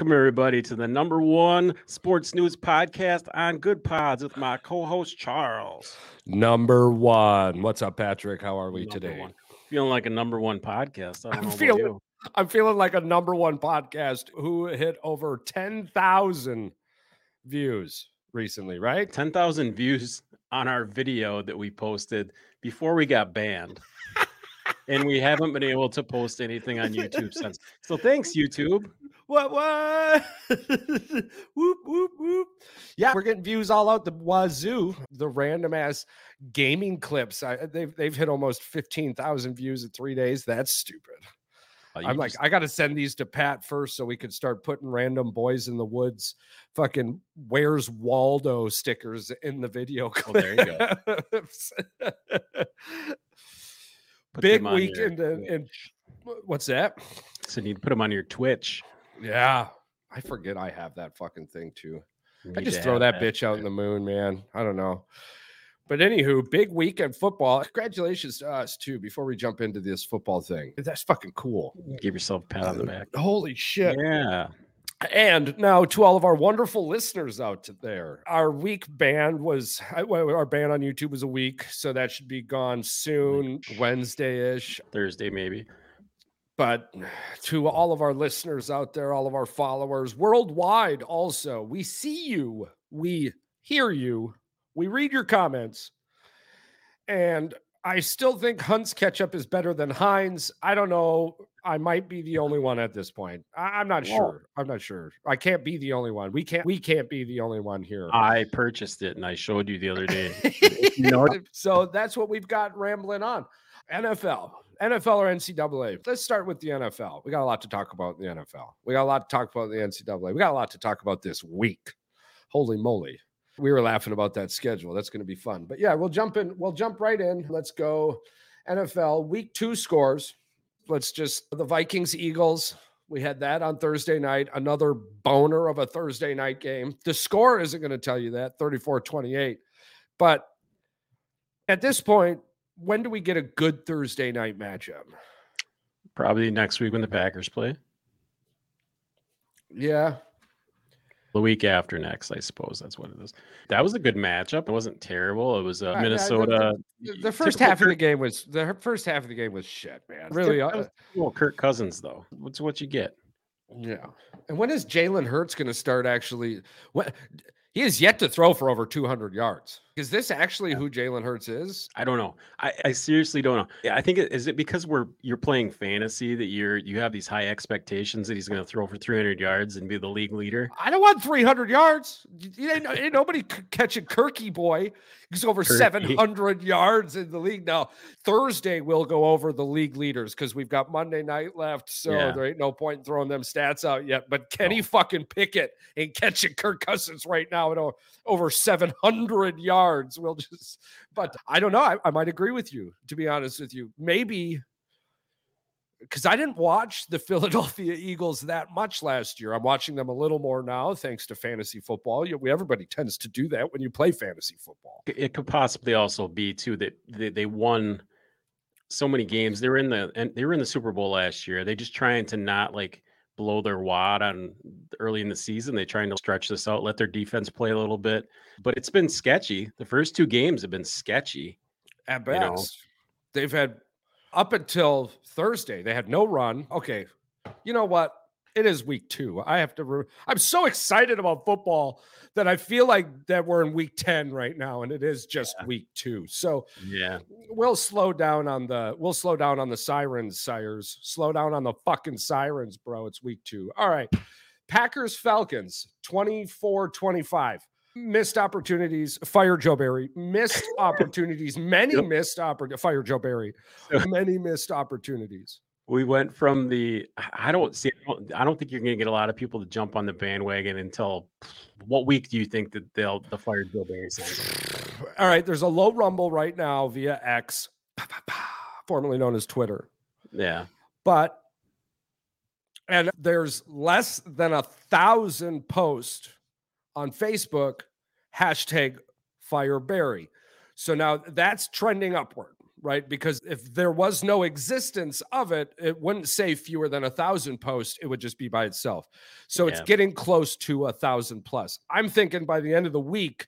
Welcome, everybody, to the number one sports news podcast on Good Pods with my co host, Charles. Number one. What's up, Patrick? How are we Number today? one. Feeling like a number one podcast. I don't I'm know about feeling-. I'm feeling like a number one podcast who hit over 10,000 views recently, right? 10,000 views on our video that we posted before we got banned. and we haven't been able to post anything on YouTube since. So thanks, YouTube. What, what? whoop, whoop, whoop. Yeah, we're getting views all out the wazoo. The random ass gaming clips. I, they've, they've hit almost 15,000 views in three days. That's stupid. Uh, I'm like, just- I got to send these to Pat first so we could start putting random boys in the woods, fucking where's Waldo stickers in the video Oh, there you go. put Big your weekend and, what's that? So you need to put them on your Twitch. Yeah, I forget I have that fucking thing too. You I just to throw have that bitch out in the moon, man. I don't know. But anywho, big weekend football. Congratulations to us too. Before we jump into this football thing, that's fucking cool. Give yourself a pat on the back. Uh, holy shit! Yeah. And now to all of our wonderful listeners out there, our week ban was our ban on YouTube was a week, so that should be gone soon, Wednesday ish. Thursday, maybe. But to all of our listeners out there, all of our followers worldwide, also, we see you, we hear you, we read your comments, and I still think Hunt's ketchup is better than Heinz. I don't know. I might be the only one at this point. I, am not Well- sure. I'm not sure. I can't be the only one. We can't. We can't be the only one here. I purchased it and I showed you the other day. you know so that's what we've got rambling on. NFL, NFL or NCAA. Let's start with the NFL. We got a lot to talk about in the NFL. We got a lot to talk about in the NCAA. We got a lot to talk about this week. Holy moly. We were laughing about that schedule. That's going to be fun. But yeah, we'll jump in. We'll jump right in. Let's go NFL week two scores. Let's just the Vikings Eagles. We had that on Thursday night, another boner of a Thursday night game. The score isn't going to tell you that 34 28. But at this point, when do we get a good Thursday night matchup? Probably next week when the Packers play. Yeah. The week after next, I suppose that's what it is. That was a good matchup. It wasn't terrible. It was uh, yeah, the- Minnesota. The, the first half of the game was the first half of the game was shit, man. Really, That uh, Kirk Cousins though. What's what you get? yeah. And when is Jalen Hurts going to start actually? What he has yet to throw for over 200 yards. Is this actually who Jalen Hurts is? I don't know. I, I seriously don't know. I think it, is it because we're you're playing fantasy that you're you have these high expectations that he's going to throw for 300 yards and be the league leader. I don't want 300 yards. Ain't, ain't nobody catching Kirky boy. He's over Kirky. 700 yards in the league now. Thursday we'll go over the league leaders because we've got Monday night left, so Yeah. there ain't no point in throwing them stats out yet. But Kenny fucking Pickett ain't catching Kirk Cousins right now at over 700 yards. We'll just, but I don't know. I, I might agree with you to be honest with you. Maybe because I didn't watch the Philadelphia Eagles that much last year. I'm watching them a little more now, thanks to fantasy football. You, everybody tends to do that when you play fantasy football. It- could possibly also be too that they, they won so many games. They're in the and they were in the Super Bowl last year. They just trying to not like blow their wad on early in the season. They trying to stretch this out, let their defense play a little bit. But it's been sketchy. The first two games have been sketchy. At You know. best, they've had up until Thursday, they had no run. Okay, you know what? It is week two. I have to. Re- I'm so excited about football that I feel like that we're in week ten right now, and it is just week two. So Yeah. we'll slow down on the we'll slow down on the sirens, sires. Slow down on the fucking sirens, bro. It's week two. All right. Packers Falcons 24-25. Missed opportunities. Fire Joe Barry. Missed opportunities. Many Yep. missed opportunities. Fire Joe Barry. Many missed opportunities. We went from the I don't see I don't- I don't think you're going to get a lot of people to jump on the bandwagon until what week do you think that they'll the fire Bill Barry signs? All right. There's a low rumble right now via X, formerly known as Twitter. Yeah. but and there's less than a thousand posts on Facebook hashtag fire Barry. So now that's trending upward. Right? Because if there was no existence of it, it wouldn't say fewer than a thousand posts. It would just be by itself. So yeah. it's getting close to a thousand plus. I'm thinking by the end of the week,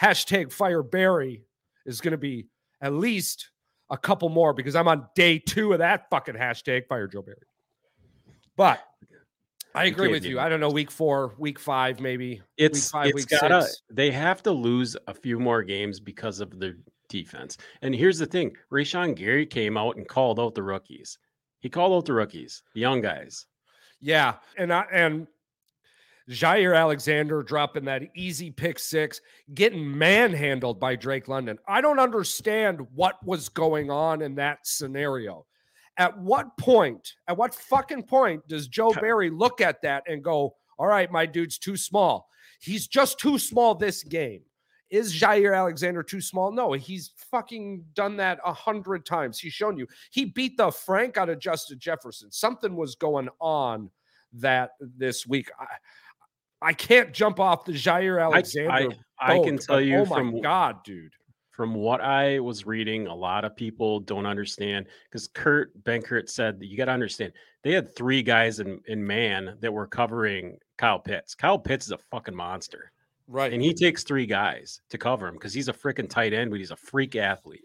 hashtag fire Barry is going to be at least a couple more because I'm on day two of that fucking hashtag fire Joe Barry. But I agree with you. I don't know, week four, week five, maybe. It's week five, it's week gotta. six. They have to lose a few more games because of the defense. And here's the thing: Rashan Gary came out and called out the rookies. He called out the rookies, the young guys. Yeah, and I and Jaire Alexander dropping that easy pick six, getting manhandled by Drake London. I don't understand what was going on in that scenario. At what point, at what fucking point does Joe Barry look at that and go, all right, my dude's too small? He's just too small this game. Is Jaire Alexander too small? No, he's fucking done that a hundred times. He's shown you. He beat the Frank out of Justin Jefferson. Something was going on that this week. I, I can't jump off the Jaire Alexander. I, I, I can tell you oh from god, dude. From what I was reading, a lot of people don't understand because Kurt Benkert said that you got to understand they had three guys in, in man that were covering Kyle Pitts. Kyle Pitts is a fucking monster. Right. And he takes three guys to cover him because he's a freaking tight end, but he's a freak athlete.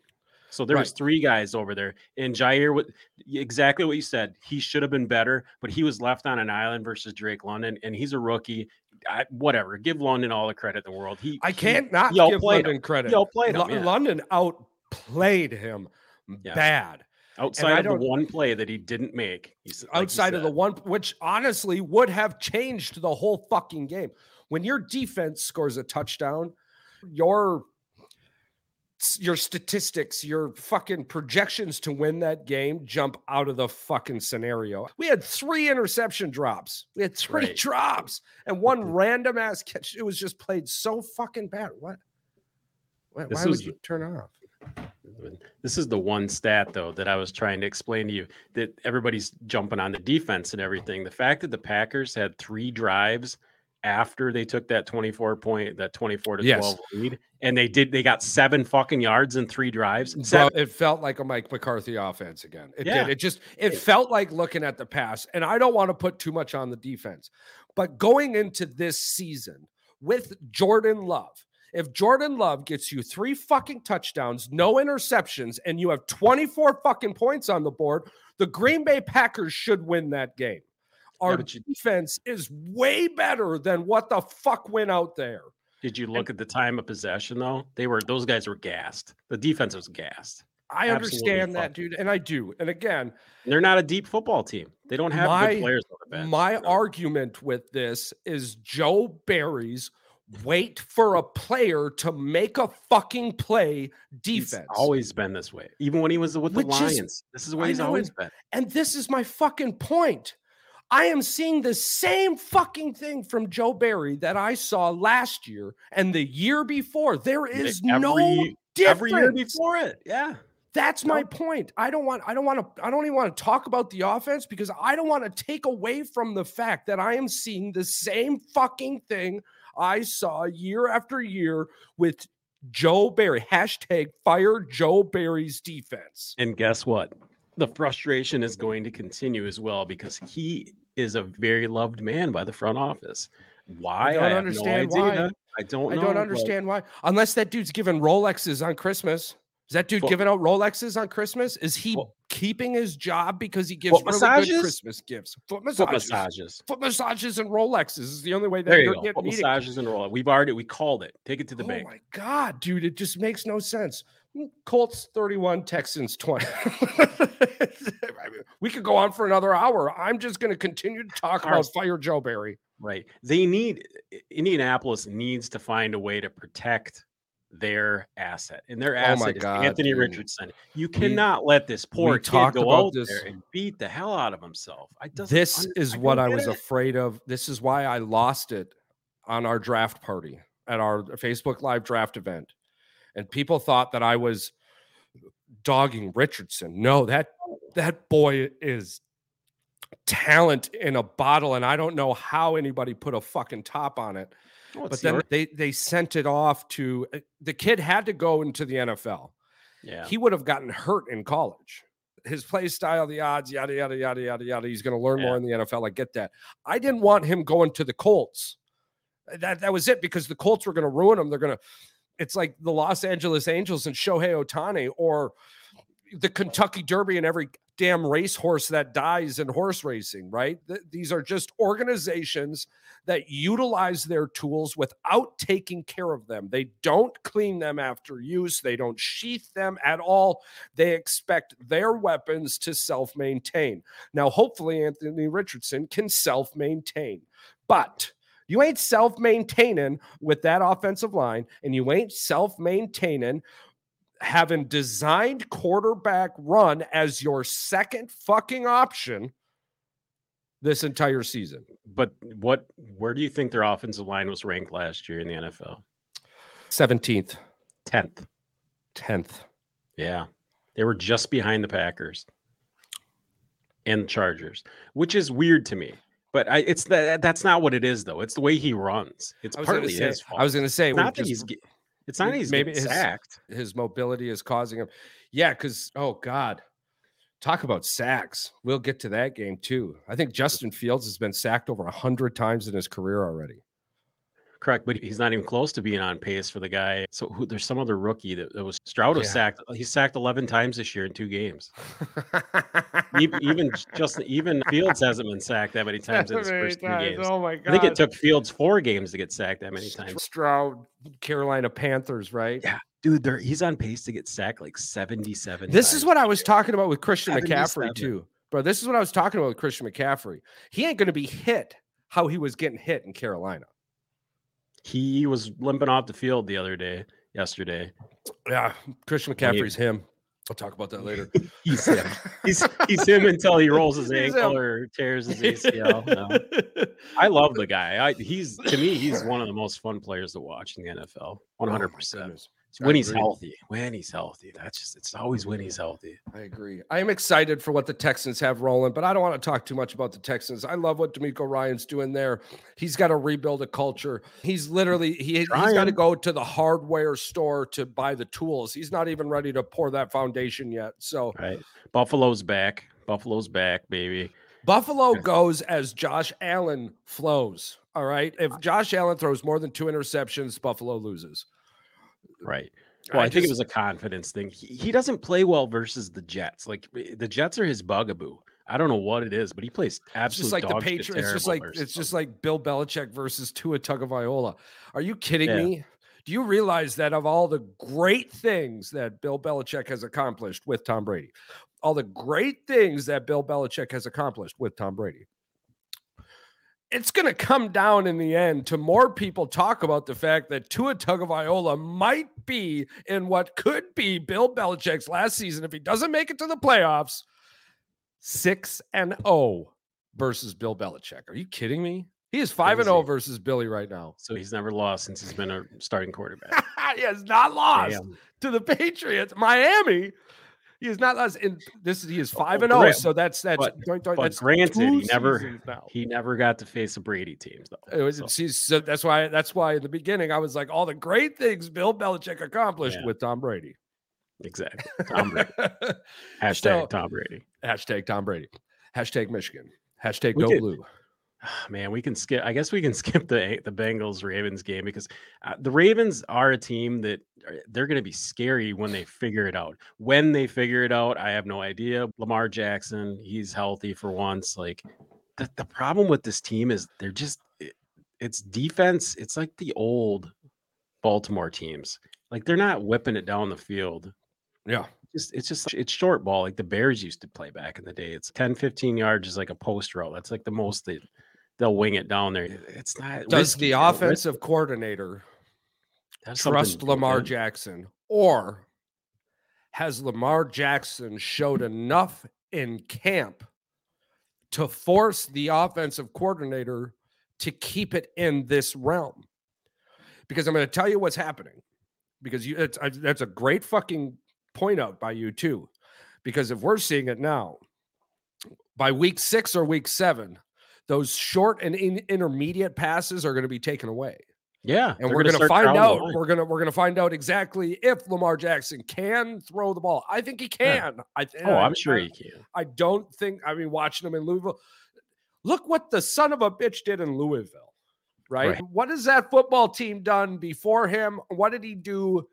So there right. was three guys over there, and Jaire, exactly what you said. He should have been better, but he was left on an island versus Drake London, and he's a rookie. I, whatever. Give London all the credit in the world. He I can't not he give London him. credit. He outplayed him. Yeah. London outplayed him yeah. bad. Outside of the one play that he didn't make, like outside of the one, which honestly would have changed the whole fucking game. When your defense scores a touchdown, your your statistics, your fucking projections to win that game jump out of the fucking scenario. We had three interception drops. We had three right. drops and one random ass catch. It was just played so fucking bad. What? Why, why would you turn off? This is the one stat though that I was trying to explain to you that everybody's jumping on the defense and everything. The fact that the Packers had three drives after they took that 24 point, that 24 to 12 yes. lead, and they did, they got seven fucking yards in three drives. So it felt like a Mike McCarthy offense again. It yeah. did. It just, it felt like looking at the pass. And I don't want to put too much on the defense, but going into this season with Jordan Love, if Jordan Love gets you three fucking touchdowns, no interceptions, and you have 24 fucking points on the board, the Green Bay Packers should win that game. Our yeah, defense is way better than what the fuck went out there. Did you look and, at the time of possession though? They were those guys were gassed. The defense was gassed. I understand that, dude, and I do. And again, they're not a deep football team. They don't have my, good players on the bench. My no. argument with this is Joe Barry's wait for a player to make a fucking play defense. He's always been this way. Even when he was with the Lions. Is, this is what he's always been. And this is my fucking point. I am seeing the same fucking thing from Joe Barry that I saw last year and the year before. There is every, no difference. Every year before it. Yeah. That's my point. I don't want I don't want to I don't even want to talk about the offense because I don't want to take away from the fact that I am seeing the same fucking thing I saw year after year with Joe Barry. Hashtag fire Joe Barry's defense. And guess what? The frustration is going to continue as well because he is a very loved man by the front office. Why? I don't I understand no why. I don't. I know, don't understand why. Unless that dude's giving Rolexes on Christmas. Is that dude giving out Rolexes on Christmas? Is he keeping his job because he gives really massages? good Christmas gifts? Foot massages. Foot massages. Foot massages and Rolexes is the only way that there you go. Foot massages and Rolexes. We've already we called it. Take it to the oh bank. Oh my god, dude! It just makes no sense. Hmm, Colts 31, Texans 20. we could go on for another hour. I'm just going to continue to talk about fire Joe Barry. Right. They need Indianapolis needs to find a way to protect their asset. And their oh asset oh God, Anthony dude. Richardson. You cannot we, let this poor kid go out this. there and beat the hell out of himself. I this is I what I was it. afraid of. This is why I lost it on our draft party at our Facebook live draft event and people thought that I was dogging Richardson. No, that that boy is talent in a bottle, and I don't know how anybody put a fucking top on it. Oh, but then your- they they sent it off to uh, the kid had to go into the NFL. Yeah. he would have gotten hurt in college. His play style, the odds, yada yada yada yada yada. He's going to learn Yeah. more in the NFL. I get that. I didn't want him going to the Colts. That that was it because the Colts were going to ruin him. They're going to. It's like the Los Angeles Angels and Shohei Ohtani, or the Kentucky Derby and every damn racehorse that dies in horse racing. Right? Th- these are just organizations that utilize their tools without taking care of them. They don't clean them after use, they don't sheath them at all. They expect their weapons to self maintain. Now, hopefully, Anthony Richardson can self maintain, but you ain't self maintaining with that offensive line, and you ain't self maintaining having designed quarterback run as your second fucking option this entire season. But what where do you think their offensive line was ranked last year in the NFL? 17th, 10th. 10th. Yeah. They were just behind the Packers and Chargers, which is weird to me. But I, it's that that's not what it is though. It's the way he runs. It's I was gonna partly say- his fault. I was going to say, not that just- he's it's not he's maybe maybe his- sacked. his mobility is causing him. Yeah, because oh god, talk about sacks. We'll get to that game too. I think Justin Fields has been sacked over a hundred times in his career already. Correct, but he's not even close to being on pace for the guy. So who, there's some other rookie that, that was Stroud was Yeah. sacked. He sacked 11 times this year in two games. even, even just even Fields hasn't been sacked that many times in his first three games. Oh my god! I think it took Fields four games to get sacked that many times. Stroud, Carolina Panthers, right? Yeah, Dude, they're, he's on pace to get sacked like 77. This is what I was talking about with Christian McCaffrey too, bro. This is what I was talking about with Christian McCaffrey. He ain't going to be hit how he was getting hit in Carolina. He was limping off the field the other day, yesterday. Yeah, Christian Yeah, he- McCaffrey's him. I'll talk about that later. He's him. He's he's him until he rolls his ankle or tears his ACL. No. I love the guy. I, he's to me, he's one of the most fun players to watch in the NFL. Oh one hundred percent. When he's healthy. When he's healthy. That's just it's always when he's healthy. I agree. I am excited for what the Texans have rolling, but I don't want to talk too much about the Texans. I love what DeMeco Ryans doing there. He's got to rebuild a culture. He's literally he, he's got to go to the hardware store to buy the tools. He's not even ready to pour that foundation yet. So Right. Buffalo's back. Buffalo's back, baby. Buffalo goes as Josh Allen flows. All right. If Josh Allen throws more than two interceptions, Buffalo loses. Right. Well, I, I think it was a confidence thing. He, he doesn't play well versus the Jets. Like eh, the Jets are his bugaboo. I don't know what it is, but he plays absolutely just like the Patriots. It's just like it's just like Bill Belichick versus Tua Tagovailoa. Are you kidding Yeah. me? Do you realize that of all the great things that Bill Belichick has accomplished with Tom Brady, all the great things that Bill Belichick has accomplished with Tom Brady, it's going to come down in the end to more people talk about the fact that Tua Tagovailoa might be in what could be Bill Belichick's last season if he doesn't make it to the playoffs, six and zero versus Bill Belichick. Are you kidding me? He is five and oh zero versus Billy right now. so he's never lost since he's been a starting quarterback. he has not lost Damn. to the Patriots. Miami. He is not lost in this. He is oh, oh, five and Oh, zero. gra- So that's that's but- doink, doink, But that's granted, he never he never got to face a Brady teams though. It was, So, so that's why that's why in the beginning I was like all the great things Bill Belichick accomplished Yeah. with Tom Brady. exactly. Tom Brady. Hashtag So- Tom Brady. Hashtag Tom Brady. Hashtag Michigan. Hashtag We Go could- Blue. Man, we can skip. I guess we can skip the the Bengals Ravens game because uh, the Ravens are a team that are- they're going to be scary when they figure it out. When they figure it out, I have no idea. Lamar Jackson, he's healthy for once. Like the, the problem with this team is they're just it, it's defense. It's like the old Baltimore teams. Like they're not whipping it down the field Yeah. just it's just it's short ball like the bears used to play back in the day it's 10 15 yards is like a post route that's like the most that they'll wing it down there it's not Does risky, the offensive coordinator trust Lamar. Jackson, or has Lamar Jackson showed enough in camp to force the offensive coordinator to keep it in this realm? Because I'm going to tell you what's happening. Because you, it's, I, that's a great fucking point out by you too. Because if we're seeing it now, by week six or week seven, those short and in, intermediate passes are going to be taken away Yeah, and we're going to find out. We're going to we're going to find out exactly if Lamar Jackson can throw the ball. I think he Yeah. can. I th- Oh, I- I'm sure I- he can. I don't think. I mean, watching him in Louisville, look what the son of a bitch did in Louisville, right? Right. What has that football team done before him? What did he do?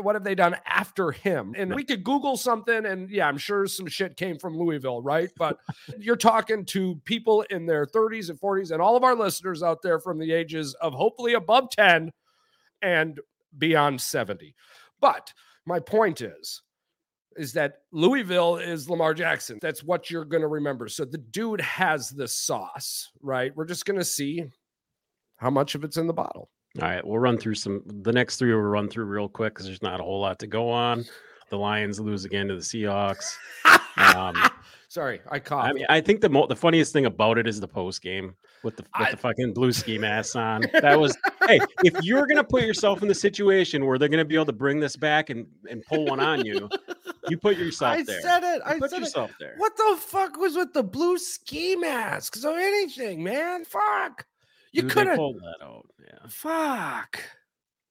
What have they done after him? And we could Google something, and yeah, I'm sure some shit came from Louisville, right? But you're talking to people in their 30s and 40s, and all of our listeners out there from the ages of hopefully above 10 and beyond 70. But my point is, is that Louisville is Lamar Jackson. That's what you're going to remember. So the dude has the sauce, right? We're just going to see how much of it's in the bottle. All right, we'll run through some. The next three we'll run through real quick because there's not a whole lot to go on. The Lions lose again to the Seahawks. Um, Sorry, I coughed. I mean, I think the mo- the funniest thing about it is the post game with the with I- the fucking blue ski mask on. That was hey, if you're gonna put yourself in the situation where they're gonna be able to bring this back and and pull one on you, you put yourself I there. said it. You I put said it. yourself there. What the fuck was with the blue ski masks or anything, man? Fuck. You could have. pulled that out. Yeah, Fuck.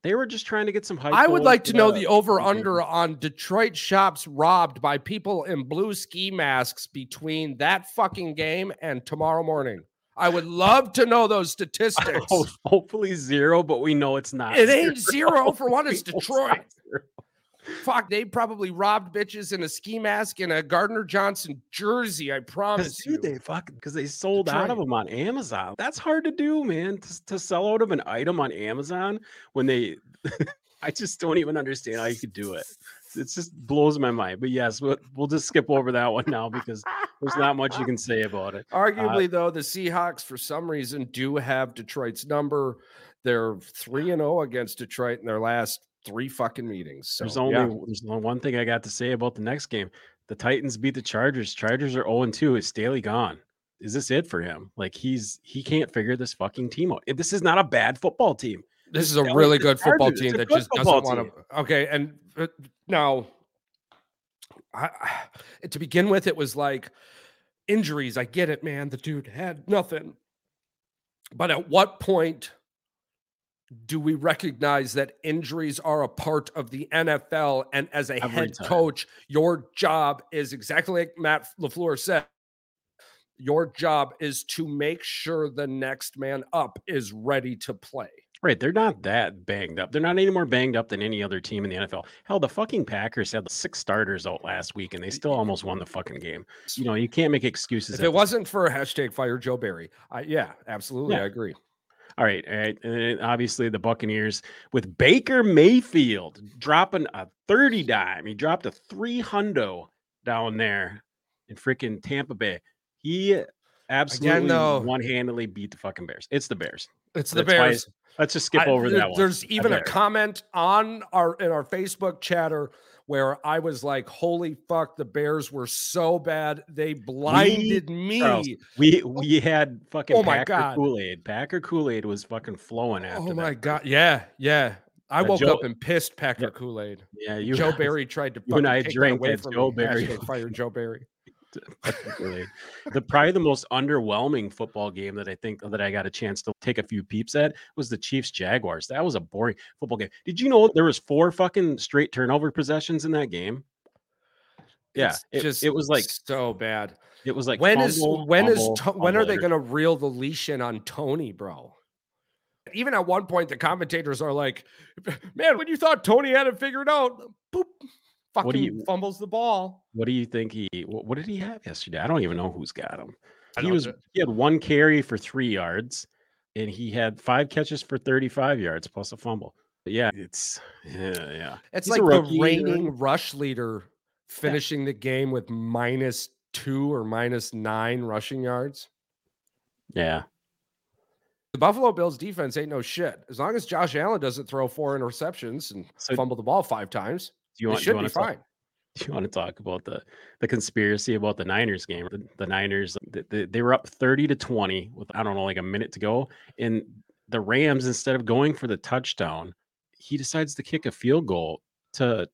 they were just trying to get some hype. I would like to know the- over under on Detroit shops robbed by people in blue ski masks between that fucking game and tomorrow morning. I would love to know those statistics. Ho- Hopefully zero, but we know it's not. It ain't zero for one. It's Detroit. Zero. Fuck, they probably robbed bitches in a ski mask and a Gardner Johnson jersey. I promise you. they fucking because they sold out of them on Amazon. That's hard to do, man. To, to sell out of an item on Amazon when they, I just don't even understand how you could do it. It just blows my mind. But yes, we'll, we'll just skip over that one now because there's not much you can say about it. Uh, Arguably, though, the Seahawks, for some reason, do have Detroit's number. They're 3 and 0 against Detroit in their last three fucking meetings. So, There's only yeah. there's only one thing I got to say about the next game. The Titans beat the Chargers. Chargers are 0 2. Is Staley gone? Is this it for him? Like he's he can't figure this fucking team out. This is not a bad football team. This is a really the good football team that just doesn't want to. Okay, and uh, now, I, I- to begin with, it was like injuries. I get it, man. The dude had nothing. But at what point do we recognize that injuries are a part of the NFL? And as a Every head time. coach, your job is exactly like Matt LaFleur said. Your job is to make sure the next man up is ready to play. Right. They're not that banged up. They're not any more banged up than any other team in the NFL. Hell, the fucking Packers had six starters out last week and they still almost won the fucking game. You know, you can't make excuses. If it wasn't for a hashtag fire Joe Barry, I, yeah, absolutely, Yeah. I agree. All right, all right. And then obviously the Buccaneers with Baker Mayfield dropping a 30 dime. He dropped a three hundo down there in freaking Tampa Bay. He absolutely one-handedly beat the fucking Bears. It's the Bears. It's the That's Bears. Let's just skip I- over there- that one. There's even a comment on our in our Facebook chatter where I was like, "Holy fuck, the Bears were so bad they blinded me." Charles, We we had fucking Oh my Packer God. Kool Aid. Packer Kool Aid was fucking flowing after that. Oh my that. god, yeah, yeah. I Uh, woke Joe- up and pissed Packer Yep. Kool Aid. Yeah, you Joe Barry tried to you and I drank away that from Joe me. Barry. Fire Joe Barry. The probably the most underwhelming football game that I think that I got a chance to take a few peeps at was the Chiefs Jaguars. That was a boring football game. Did you know there was four fucking straight turnover possessions in that game? Yeah, it, just it was like so bad. it was like when is fumble, when is fumble, To- when are they going to reel the leash in on Tony, bro? Even at one point, the commentators are like, "Man, when you thought Tony had it figured out, boop, fucking do you- fumbles the ball." What do you think he? What, what did he have yesterday? I don't even know who's got him. He was he had one carry for three yards, and he had five catches for thirty-five yards plus a fumble. But yeah, it's yeah, yeah. It's He's a like the rookie, reigning rush leader finishing the game with minus two or minus nine rushing yards. Yeah. The Buffalo Bills defense ain't no shit. As long as Josh Allen doesn't throw four interceptions and So fumble the ball five times, you it want? do should you be want to talk, fine. do you want to talk about the the conspiracy about the Niners game? The, the Niners they, they, they were up thirty to twenty with I don't know like a minute to go, and the Rams instead of going for the touchdown, he decides to kick a field goal to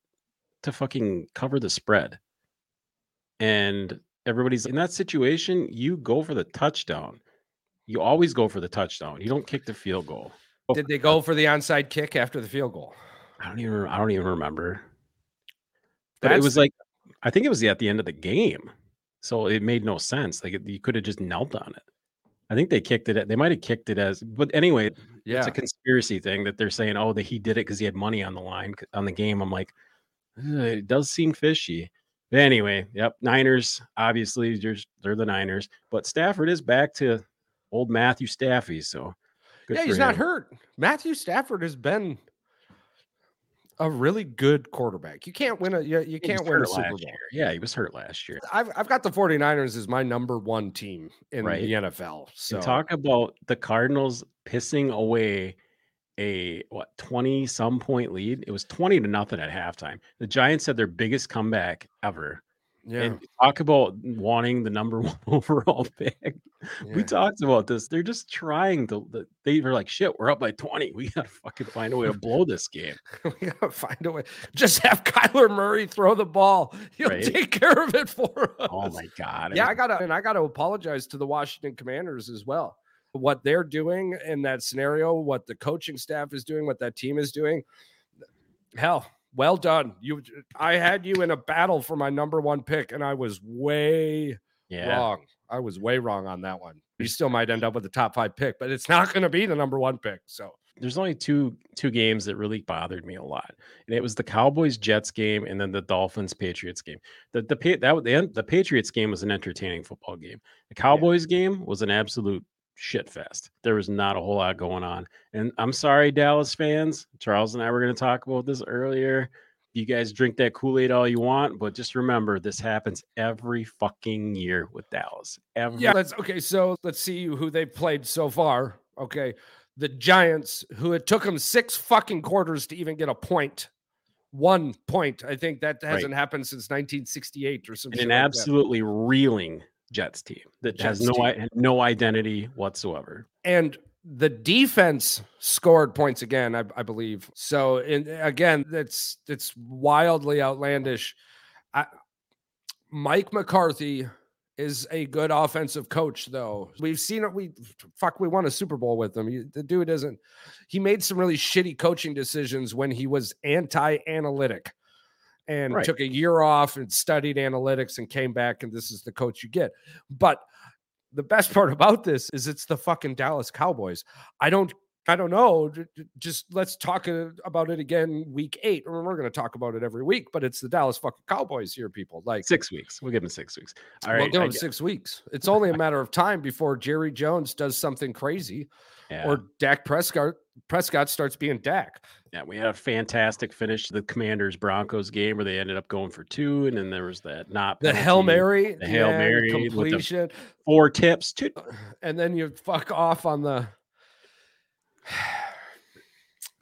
to fucking cover the spread. And everybody's in that situation, you go for the touchdown. You always go for the touchdown. You don't kick the field goal. Did they go for the onside kick after the field goal? I don't even I don't even remember. But That's it was like I think it was at the end of the game. So it made no sense. Like you could have just knelt on it. I think they kicked it. At, They might have kicked it as, but anyway, yeah. it's a conspiracy thing that they're saying, oh, that he did it because he had money on the line on the game. I'm like, it does seem fishy. But anyway, yep, Niners. Obviously, they're, they're the Niners, but Stafford is back to old Matthew Staffy. So yeah, he's him. not hurt. Matthew Stafford has been a really good quarterback. You can't win a you, you can't win a Super Bowl. Year. Yeah, he was hurt last year. I've I've got the 49ers as my number 1 team in right. the NFL. So and talk about the Cardinals pissing away a what 20 some point lead. It was 20 to nothing at halftime. The Giants had their biggest comeback ever. Yeah. And talk about wanting the number one overall pick. Yeah. We talked about this. They're just trying to. They were like, "Shit, we're up by twenty. We gotta fucking find a way to blow this game. we gotta find a way. Just have Kyler Murray throw the ball. He'll right? take care of it for oh us." Oh my god! Yeah, I gotta and I gotta apologize to the Washington Commanders as well. What they're doing in that scenario, what the coaching staff is doing, what that team is doing. Hell, well done. You, I had you in a battle for my number one pick, and I was way yeah. wrong. I was way wrong on that one. You still might end up with the top five pick, but it's not going to be the number one pick. So there's only two two games that really bothered me a lot, and it was the Cowboys Jets game, and then the Dolphins Patriots game. The the that the, the Patriots game was an entertaining football game. The Cowboys yeah. game was an absolute shit fest. There was not a whole lot going on. And I'm sorry, Dallas fans. Charles and I were going to talk about this earlier. You guys drink that Kool Aid all you want, but just remember this happens every fucking year with Dallas. Every- yeah, let's okay. So let's see who they played so far. Okay, the Giants, who it took them six fucking quarters to even get a point one point. I think that hasn't right. happened since 1968 or something. An like absolutely that. reeling Jets team that Jets has no team. no identity whatsoever. And the defense scored points again, I, I believe. So, in, again, that's it's wildly outlandish. I, Mike McCarthy is a good offensive coach, though. We've seen it. We fuck. We won a Super Bowl with him. the dude isn't. He made some really shitty coaching decisions when he was anti-analytic and right. took a year off and studied analytics and came back and this is the coach you get. But the best part about this is it's the fucking Dallas Cowboys. I don't I don't know. Just let's talk uh, about it again week eight. We're going to talk about it every week, but it's the Dallas fucking Cowboys here, people. Like six weeks. We'll give them six weeks. All right. We'll give them six weeks. It's only a matter of time before Jerry Jones does something crazy yeah. or Dak Prescott Prescott starts being Dak. Yeah, we had a fantastic finish to the Commanders Broncos game where they ended up going for two, and then there was that not the Hail Mary, the Hail yeah, Mary completion, four tips, two, uh, and then you fuck off on the.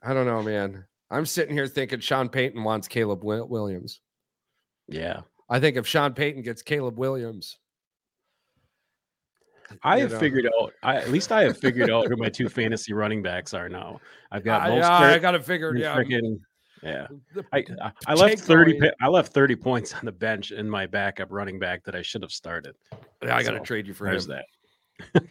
I don't know, man. I'm sitting here thinking Sean Payton wants Caleb Williams. Yeah, I think if Sean Payton gets Caleb Williams, I have know. figured out. I, at least I have figured out who my two fantasy running backs are now. I've got most. Uh, I got to figure. Yeah, freaking. Yeah, I I left thirty. I left thirty points on the bench in my backup running back that I should have started. Yeah, I got to so, trade you for him. that.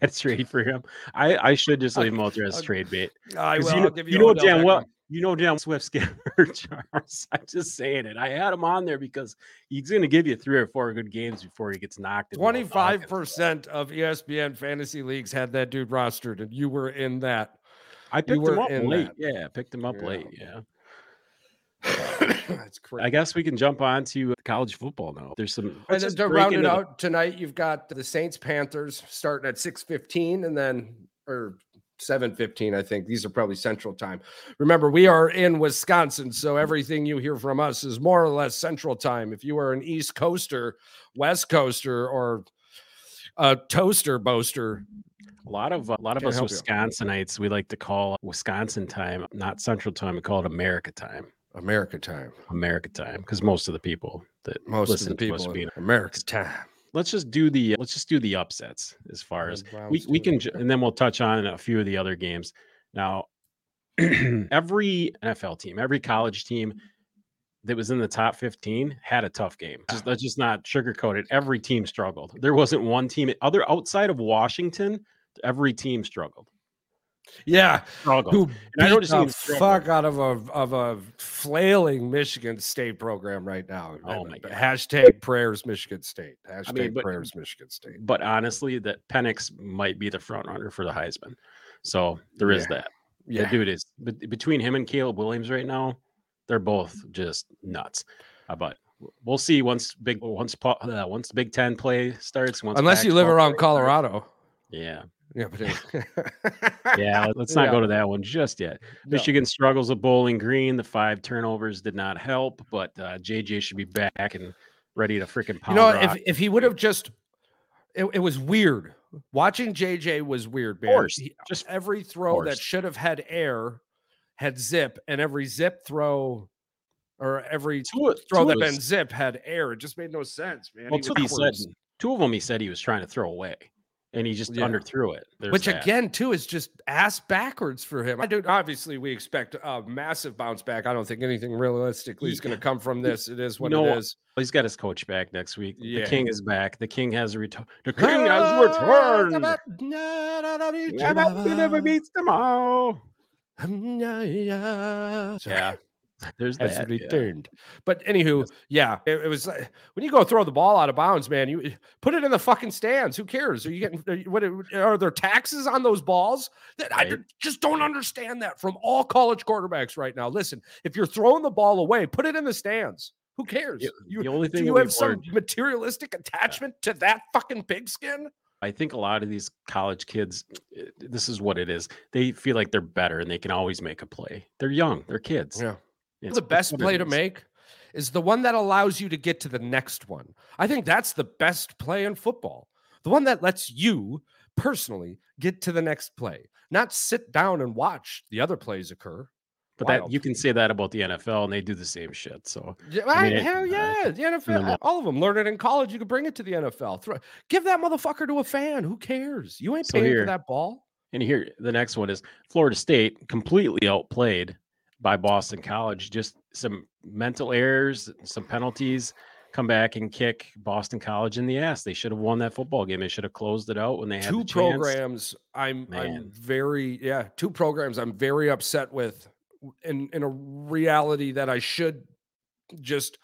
I trade for him. I I should just leave him out there as trade bait. I will. You know, you, you know damn well you know damn Swift's getting Charles. I'm just saying it. I had him on there because he's going to give you three or four good games before he gets knocked. Twenty five percent of ESPN fantasy leagues had that dude rostered, and you were in that. I picked him up late. That. Yeah, picked him up yeah. late. Yeah. That's crazy. I guess we can jump on to uh, college football now. There's some and to round it out tonight. You've got the Saints Panthers starting at six fifteen, and then or 7:15 I think these are probably central time. Remember we are in Wisconsin so everything you hear from us is more or less central time. If you are an east coaster, west coaster or a toaster boaster a lot of uh, a lot of us Wisconsinites we like to call Wisconsin time not central time we call it America time. America time. America time because most of the people that most of the people in America time let's just do the let's just do the upsets as far as we, we can and then we'll touch on a few of the other games. Now every nfl team every college team that was in the top 15 had a tough game. Just, let's just not sugarcoat it. Every team struggled. There wasn't one team other outside of washington every team struggled Yeah, struggle. who I beat the fuck out of a of a flailing Michigan State program right now. Oh my God. Hashtag prayers Michigan State. Hashtag but- prayers Michigan State. But honestly, that Penix might be the front runner for the Heisman. So there is Yeah. that. Yeah, The dude is bet- between him and Caleb Williams right now. They're both just nuts. Uh, but we'll see once big once uh, once Big Ten play starts. Once unless you live around play starts. Colorado. Yeah, Yeah, yeah. let- Let's not Yeah. go to that one just yet. No. Michigan struggles with Bowling Green. The five turnovers did not help, but uh, JJ should be back and ready to freaking You know, rock. if if he would have just, it, it was weird. Watching JJ was weird, man. He- just every throw that should have had air had zip, and every zip throw, or every two, throw that been zip had air. It just made no sense, man. Well, He he said two of them he said he was trying to throw away, and he just Yeah. underthrew it. There's Which that. again, too, is just ass backwards for him. I do. Obviously, we expect a massive bounce back. I don't think anything realistically is going to come from this. It is what know it is. he's got his coach back next week. Yeah. The king is back. The king has returned. The king has returned. Never beats them all. Yeah. Yeah, there's has that. yeah. But anywho, yeah, it, it was like, when you go throw the ball out of bounds, man. You eh, put it in the fucking stands. Who cares? Are you getting are you- what? Eh, are there taxes on those balls? That I just don't understand that from all college quarterbacks right now. Listen, if you're throwing the ball away, put it in the stands. Who cares? Yeah, You, the only thing you have some learned- materialistic attachment to that fucking pigskin? I think a lot of these college kids, eh, this is what it is. They feel like they're better and they can always make a play. They're young. They're kids. Yeah. It's- the best play to make is the one that allows you to get to the next one. I think that's the best play in football. The one that lets you personally get to the next play, not sit down and watch the other plays occur. But that you can say that about the NFL and they do the same shit. So Yeah, I mean, hell uh, yeah, the NFL, all of them learn it in college. You can bring it to the NFL. Throw, give that motherfucker to a fan. Who cares? You ain't So paying here- for that ball. And here, the next one is Florida State completely outplayed by Boston College. Just some mental errors, some penalties, come back and kick Boston College in the ass. They should have won that football game. They should have closed it out when they had two the programs I'm I'm very yeah, two programs I'm very upset with in in a reality that I should just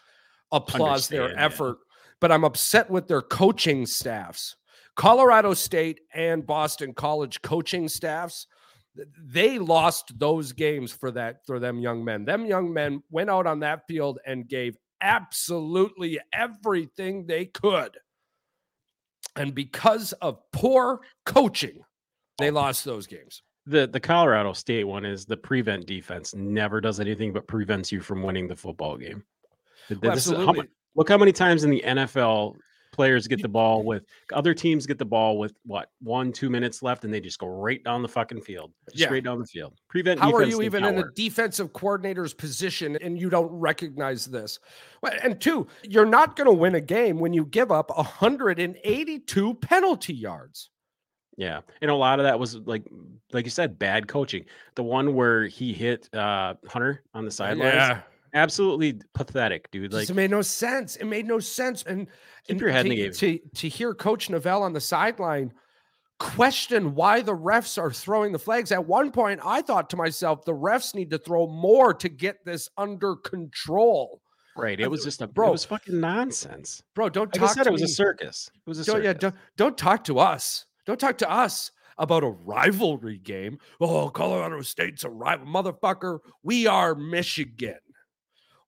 applause their Understand, yeah. effort, but I'm upset with their coaching staffs. Colorado State and Boston College coaching staffs they lost those games for that for them young men. Them young men went out on that field and gave absolutely everything they could. And because of poor coaching, they oh. lost those games. The the Colorado State one is the prevent defense never does anything but prevents you from winning the football game. Well, is how absolutely. look how many times in the NFL players get the ball with other teams get the ball with what one two minutes left and they just go right down the fucking field, just Yeah. straight down the field. Prevent. How are you even not in a defensive coordinator's position and you don't recognize this? And two, you're not going to win a game when you give up 182 penalty yards. Yeah, and a lot of that was like, like you said, bad coaching. The one where he hit uh Hunter on the sidelines, absolutely pathetic, dude. Like, it made no sense. It made no sense. And, keep and your head in the to, game. to, to hear Coach Norvell on the sideline question why the refs are throwing the flags. At one point, I thought to myself, the refs need to throw more to get this under control. Right, it was just a bro, It was fucking nonsense. Bro, don't Like talk I said, to it was me. a circus. It was a don't, circus. yeah, don't, don't talk to us. Don't talk to us about a rivalry game. Oh, Colorado State's a rival. Motherfucker, we are Michigan.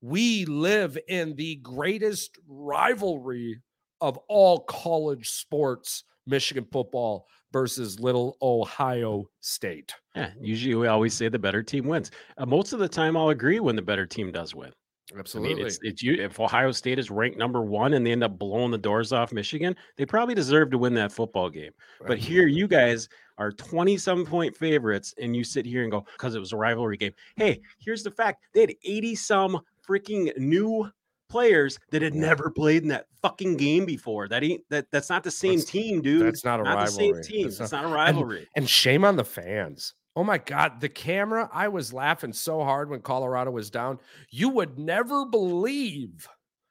We live in the greatest rivalry of all college sports, Michigan football versus little Ohio State. Yeah, usually we always say the better team wins. Uh, most of the time, I'll agree when the better team does win. I mean, it's it's you. If Ohio State is ranked number one and they end up blowing the doors off Michigan, they probably deserve to win that football game. But here, you guys are 27 point favorites, and you sit here and go, because it was a rivalry game. Hey, here's the fact they had 80 some freaking new players that had never played in that fucking game before. That ain't that that's not the same That's- team, dude. that's not a not the same team. That's It's not- not, a rivalry. And shame on the fans. Oh my God, the camera. I was laughing so hard when Colorado was down. You would never believe.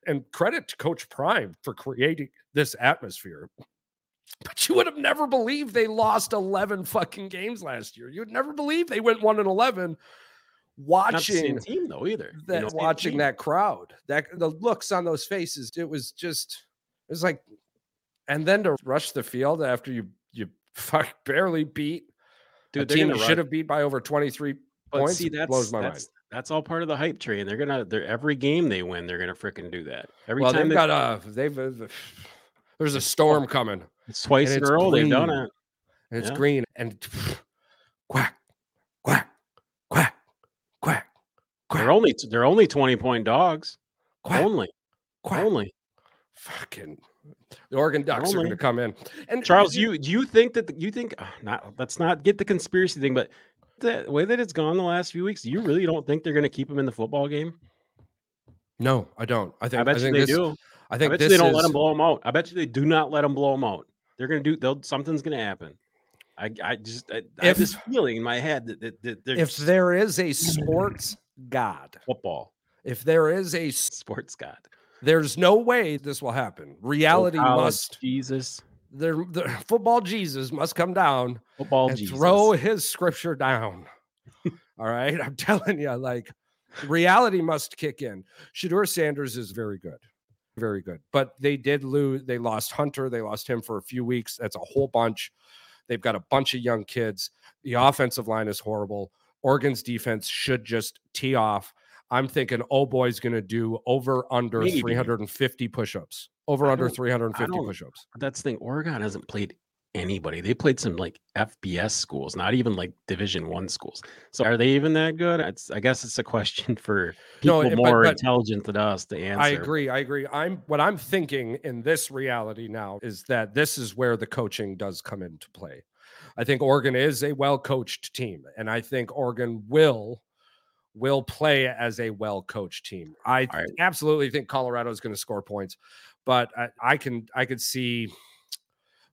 And credit to Coach Prime for creating this atmosphere. But you would have never believed they lost 11 fucking games last year. You would never believe they went 1 and 11 watching team though either. That, you know, watching team. that crowd. That the looks on those faces, it was just it was like and then to rush the field after you you fuck barely beat Dude, a team you should have beat by over 23 but points see, that's, blows my that's, mind. That's all part of the hype train. They're gonna. They're every game they win. They're gonna freaking do that. Every well, time they've got a. They've. Uh, there's a storm coming. It's twice in a row they've done it. And it's yeah. green and quack, quack, quack, quack, quack. They're only they're only twenty point dogs. Quack, only, quack. only. Fucking the Oregon Ducks only. are going to come in. And Charles, you do you think that you think uh, not? Let's not get the conspiracy thing, but the way that it's gone the last few weeks, you really don't think they're going to keep him in the football game? No, I don't. I think I bet I you think they this, do. I think I bet you they don't is, let them blow them out. I bet you they do not let them blow them out. They're going to do. They'll something's going to happen. I, I just I, if, I have this feeling in my head that, that, that if there is a sports god, football, if there is a sports god, there's no way this will happen. Reality oh, must Jesus. The, the football Jesus must come down football and Jesus. throw his scripture down. All right. I'm telling you, like reality must kick in. Shedeur Sanders is very good. Very good. But they did lose. They lost Hunter. They lost him for a few weeks. That's a whole bunch. They've got a bunch of young kids. The offensive line is horrible. Oregon's defense should just tee off. I'm thinking, oh boy's going to do over under Maybe. 350 push-ups. Over under 350 push-ups. That's the thing. Oregon hasn't played anybody. They played some like FBS schools, not even like Division One schools. So are they even that good? It's, I guess it's a question for people no, more but, but intelligent than us to answer. I agree. I agree. I'm what I'm thinking in this reality now is that this is where the coaching does come into play. I think Oregon is a well-coached team, and I think Oregon will will play as a well-coached team. I right. absolutely think Colorado is going to score points, but I, I can I could see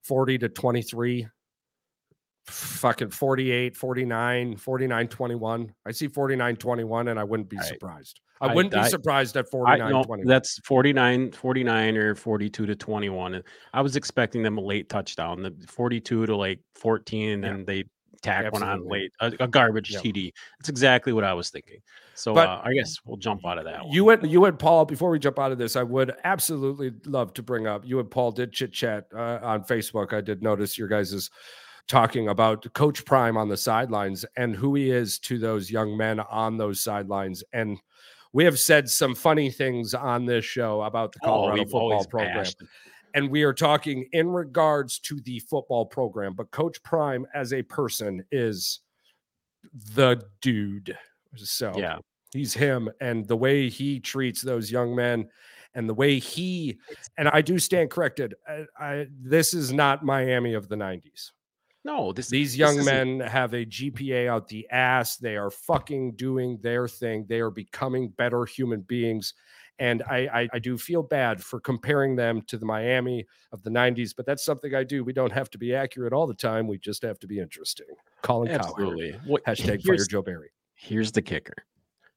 40 to 23 fucking 48 49 49 21 i see 49 21 and i wouldn't be surprised i, I wouldn't I, be surprised at 49 no, 21 that's 49 49 or 42 to 21 and i was expecting them a late touchdown the 42 to like 14 and yeah. they tack Absolutely. one on late a, a garbage yeah. td that's exactly what i was thinking so but uh, I guess we'll jump out of that. You and you and Paul. Before we jump out of this, I would absolutely love to bring up. You and Paul did chit chat uh, on Facebook. I did notice your guys' is talking about Coach Prime on the sidelines and who he is to those young men on those sidelines. And we have said some funny things on this show about the oh, Colorado oh, football program. Bashed. And we are talking in regards to the football program, but Coach Prime as a person is the dude. So yeah, he's him, and the way he treats those young men, and the way he and I do stand corrected. I, I, this is not Miami of the '90s. No, this, these young this men have a GPA out the ass. They are fucking doing their thing. They are becoming better human beings. And I, I, I, do feel bad for comparing them to the Miami of the 90s, but that's something I do. We don't have to be accurate all the time. We just have to be interesting. Colin Absolutely. What, Hashtag fire Joe Barry. Here's the kicker.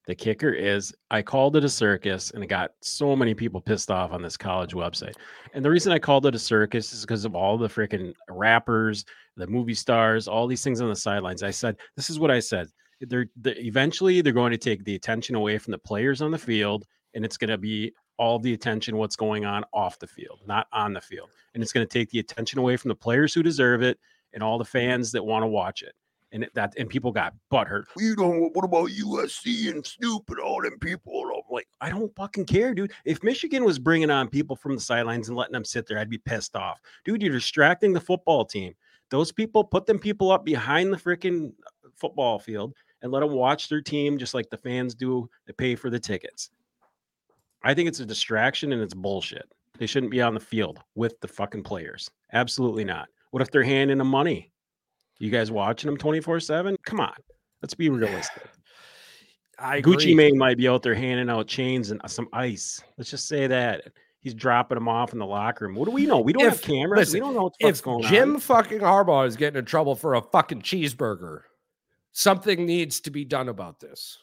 The kicker is I called it a circus and it got so many people pissed off on this college website. And the reason I called it a circus is because of all the freaking rappers, the movie stars, all these things on the sidelines. I said, this is what I said. They're, eventually they're going to take the attention away from the players on the field and it's going to be all the attention what's going on off the field, not on the field. And it's going to take the attention away from the players who deserve it and all the fans that want to watch it and that and people got butthurt. You don't. What about USC and stupid all them people? I'm like, I don't fucking care, dude. If Michigan was bringing on people from the sidelines and letting them sit there, I'd be pissed off, dude. You're distracting the football team. Those people put them people up behind the freaking football field and let them watch their team just like the fans do. They pay for the tickets. I think it's a distraction and it's bullshit. They shouldn't be on the field with the fucking players. Absolutely not. What if they're handing them money? You guys watching them 24 7? Come on. Let's be realistic. I Gucci Mane might be out there handing out chains and uh, some ice. Let's just say that. He's dropping them off in the locker room. What do we know? We don't if, have cameras. Listen, we don't know what's if going Jim on. Jim fucking Harbaugh is getting in trouble for a fucking cheeseburger, something needs to be done about this.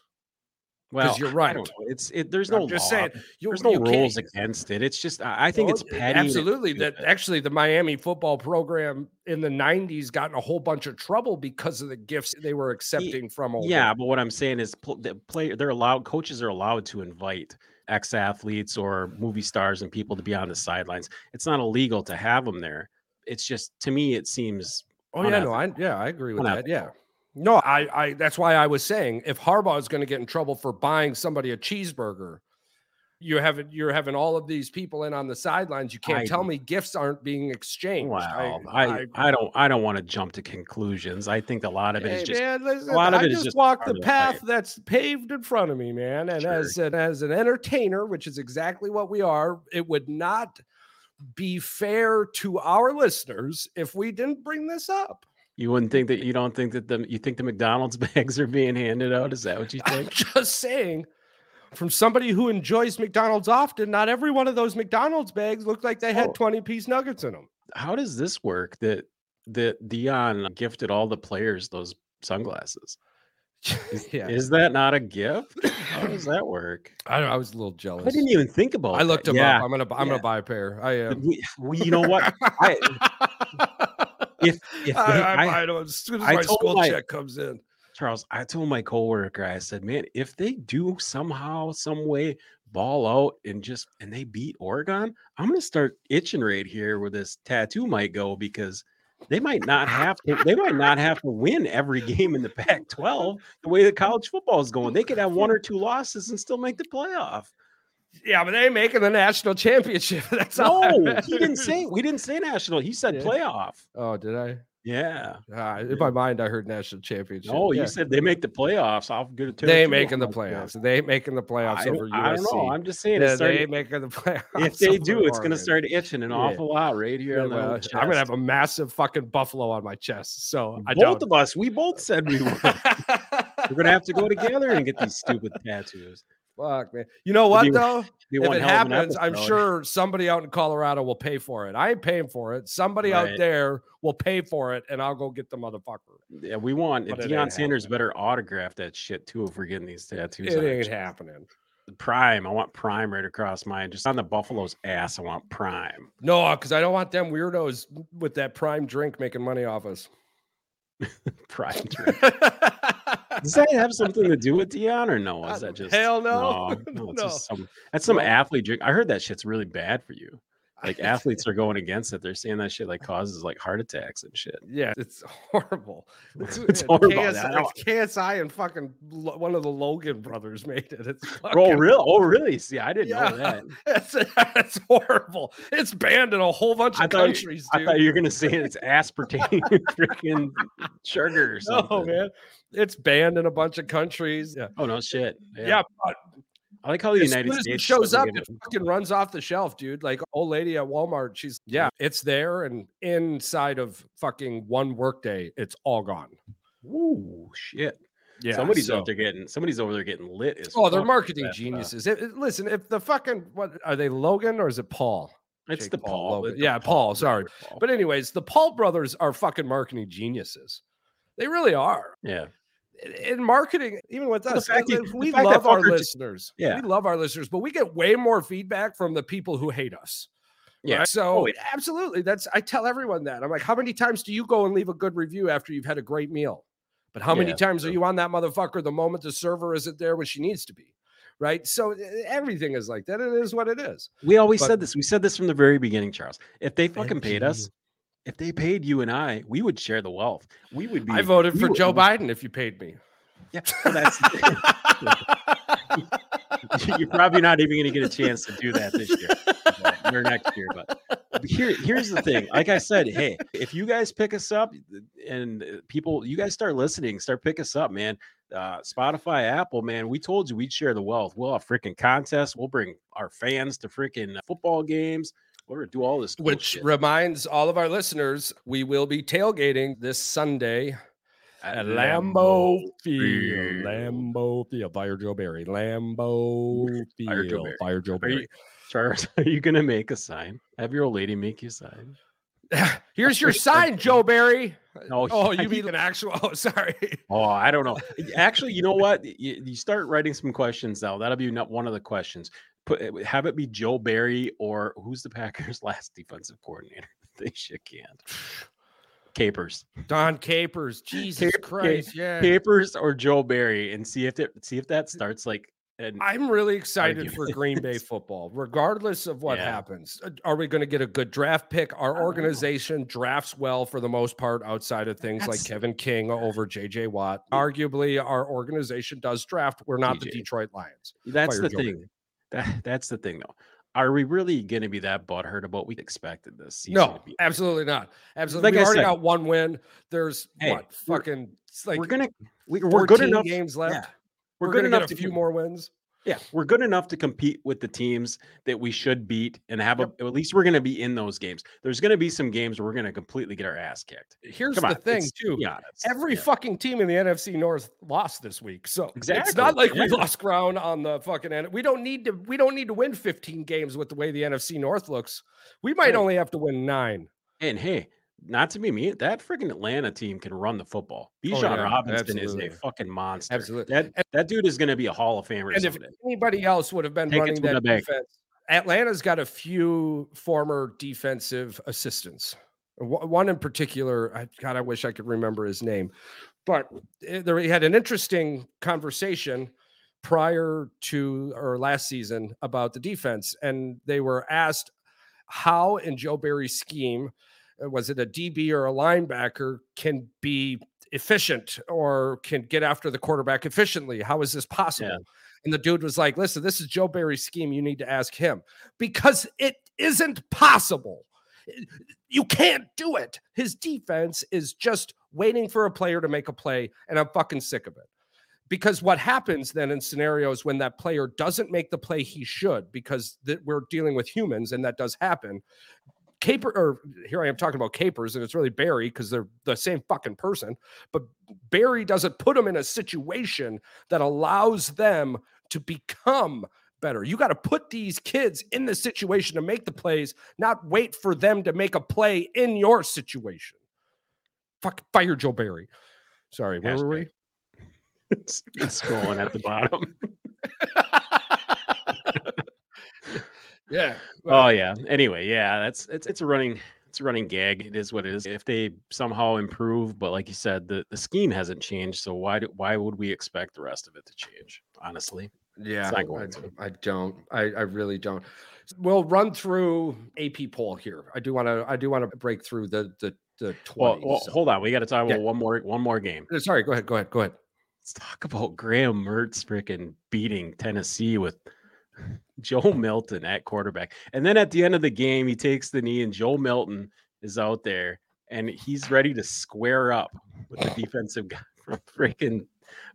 Well, you're right. It's it. There's I'm no just law. saying, you, There's no you can't- rules against it. It's just I I think Well, it's petty. Absolutely. That actually the Miami football program in the 90s got in a whole bunch of trouble because of the gifts they were accepting from older. Yeah, but what I'm saying is, pl- the player they're allowed. Coaches are allowed to invite ex athletes or movie stars and people to be on the sidelines. It's not illegal to have them there. It's just to me, it seems. Oh yeah, no, I yeah, I agree with that. Yeah. No, I I that's why I was saying if Harbaugh is going to get in trouble for buying somebody a cheeseburger, you have you're having all of these people in on the sidelines. You can't I- tell me gifts aren't being exchanged. Wow, I, I, don't I don't want to jump to conclusions. I think a lot of it is Hey, just man, listen, lot of I it is just just walk the path that's paved in front of me, man. And Sure. as an as an entertainer, which is exactly what we are, it would not be fair to our listeners if we didn't bring this up. You wouldn't think that you don't think that the you think the McDonald's bags are being handed out. Is that what you I'm think? just saying, from somebody who enjoys McDonald's often, not every one of those McDonald's bags looked like they Oh. had 20 piece nuggets in them. How does this work? That that Deion gifted all the players those sunglasses. Is, yeah. is that not a gift? How does that work? I, I was a little jealous. I didn't even think about. It. I that. looked them yeah. up. I'm gonna I'm yeah. gonna buy a pair. I am. We, we- you know what? I, if if they, I, I, I- I know as soon as I my school my- check comes in. Charles, I told my coworker, I said, man, if they do somehow, some way ball out and just and they beat Oregon, I'm gonna start itching right here where this tattoo might go because they might not have to, they might not have to win every game in the Pac-12 the way that college football is going. They could have one or two losses and still make the playoff. Yeah, but they ain't making the national championship. That's all. I No, he didn't say we didn't say national. He said Yeah. playoff. Oh, did I? Yeah. Ah, in my mind, I heard national championship. No, Yeah. you said they make the playoffs. I'll get a they ain't making the playoffs. They ain't making the playoffs I, over don't- I don't know. I'm just saying Yeah, they ain't making the playoffs. if they do, it's going to start itching an Yeah. awful lot right here. Well, I'm gonna have a massive fucking buffalo on my chest. So I both don't. of us. We both said we would. We're going to have to go together and get these stupid tattoos. Fuck man. You know what be- though? If it hell of an happens, I'm sure somebody out in Colorado will pay for it. I ain't paying for it. Somebody out there will pay for it, and I'll go get the motherfucker. Yeah, we want But it Deion Sanders happening. better autograph that shit too if we're getting these tattoos. It on ain't happening. Prime. I want prime right across mine. Just on the buffalo's ass. I want prime. No, because I don't want them weirdos with that prime drink making money off us. Prime. drink. Does that have something to do with Deion or no? Is that just hell no. No, No. just some that's some No. athlete drink. I heard that shit's really bad for you. Like athletes are going against it. They're saying that shit like causes like heart attacks and shit. Yeah, it's horrible. It's uh, horrible. KSI, it's KSI and fucking Lo- one of the Logan brothers made it. It's fucking... Oh fucking, really? Oh really? See, I didn't Yeah. know that. It's, it's horrible. It's banned in a whole bunch I of you- countries, I thought you were gonna say it's aspartame freaking sugar or something. no, man. It's banned in a bunch of countries. Yeah. Oh no shit. Yeah, but I like how the as United soon as it States shows up, it fucking runs off the shelf, dude. Like old lady at Walmart, she's yeah, it's there, and inside of fucking one workday, it's all gone. Ooh shit. Yeah, somebody's so- out there getting somebody's over there getting lit. As Oh, they're marketing that geniuses. It- it- listen, if the fucking what are they Logan or is it Paul? It's Jake the Paul, Paul. Yeah, Paul, sorry. Paul. But anyways, the Paul brothers are fucking marketing geniuses. They really are. yeah. In- In marketing, even with the us, fact that- the we fact love our listeners. Yeah. we love our listeners, but we get way more feedback from the people who hate us. Yeah. right? So Oh, yeah. absolutely, that's I tell everyone that. I'm like, how many times do you go and leave a good review after you've had a great meal? But how many Yeah, times are you on that motherfucker the moment the server isn't there when she needs to be? Right. So everything is like that. It is what it is. We always But- said this. We said this from the very beginning, Charles. If they fucking paid us. If they paid you and I, we would share the wealth. We would be. I voted for would- Joe Biden if you paid me. Yeah, well, that's. you're probably not even going to get a chance to do that this year or next year. But here, here's the thing. Like I said, hey, if you guys pick us up and uh, people, you guys start listening, start pick us up, man. Uh, Spotify, Apple, man. We told you we'd share the wealth. We'll have freaking contests. We'll bring our fans to freaking football games. We're do all this, cool Which shit reminds all of our listeners, we will be tailgating this Sunday at Lambeau Lambeau Field. Field. Lambeau Field. Fire Joe Barry. Lambeau Fire Joe Field. Barry. Fire Joe Are you- Barry. Charles, are you gonna make a sign? Have your old lady make you a sign. Here's your sign, Joe Barry. No, oh, oh, yeah, you mean an actual? Oh, sorry. Oh, I don't know. Actually, you know what? You, you start writing some questions now. That'll be not one of the questions. Put have it be Joe Barry or who's the Packers' last defensive coordinator? They shit can't. Capers, Dom Capers. Jesus Cap- Christ. Yeah. Capers, or Joe Barry, and see if it see if that starts like. And I'm really excited Argument. for Green Bay football, regardless of what Yeah. happens. Uh, Are we going to get a good draft pick? Our organization drafts well for the most part, outside of things like Kevin King over JJ Watt. Arguably, our organization does draft. We're not the Detroit Lions. that's the Joe thing. Barry. That that's the thing though. Are we really going to be that butthurt about we expected this season? No, to be? absolutely not. Absolutely. Like we I already said- got one win. There's Hey, what fucking it's like we're gonna we, we're good enough. games left. yeah. We're, We're, good enough get a to few more wins. Yeah, we're good enough to compete with the teams that we should beat and have Yep. a, at least we're going to be in those games. There's going to be some games where we're going to completely get our ass kicked. Here's Come the on, thing, too. Every Yeah. fucking team in the NFC North lost this week. So it's not like we lost ground on the fucking end. We don't need to we don't need to win 15 games with the way the NFC North looks. We might Right. only have to win nine. and hey, not to be mean, that freaking Atlanta team can run the football. Bijan Oh, yeah, Robinson is a fucking monster. Absolutely. That that dude is going to be a Hall of Famer And if anybody else would have been Take running that the bank. defense, Atlanta's got a few former defensive assistants. One in particular, I, God, I wish I could remember his name, but eh, there we had an interesting conversation prior to or last season about the defense, and they were asked how in Joe Barry's scheme Uh, was it a DB or a linebacker can be efficient or can get after the quarterback efficiently? How is this possible? And the dude was like, listen, this is Joe Barry's scheme. You need to ask him because it isn't possible. You can't do it. His defense is just waiting for a player to make a play, and I'm fucking sick of it. Because what happens then in scenarios when that player doesn't make the play he should, because th- we're dealing with humans and that does happen. Caper, or here I am talking about capers, and it's really Barry because they're the same fucking person. But Barry doesn't put them in a situation that allows them to become better. You got to put these kids in the situation to make the plays, not wait for them to make a play in your situation. Fuck, fire Joe Barry. Sorry, where were we? It's, it's scrolling at the bottom. Yeah. Oh yeah. Anyway, yeah, that's it's it's a running it's a running gag. It is what it is. If they somehow improve, but like you said, the, the scheme hasn't changed. So why do, why would we expect the rest of it to change? Honestly, Yeah, I. I don't. I, I really don't. We'll run through AP poll here. I do want to. I do want to break through the the the well, twenty. well so- hold on. We got to talk Yeah. about one more one more game. Uh, Sorry, go ahead. Go ahead. Go ahead. Let's talk about Graham Mertz freaking beating Tennessee with Joe Milton at quarterback. And then at the end of the game, he takes the knee, and Joe Milton is out there and he's ready to square up with the defensive guy from freaking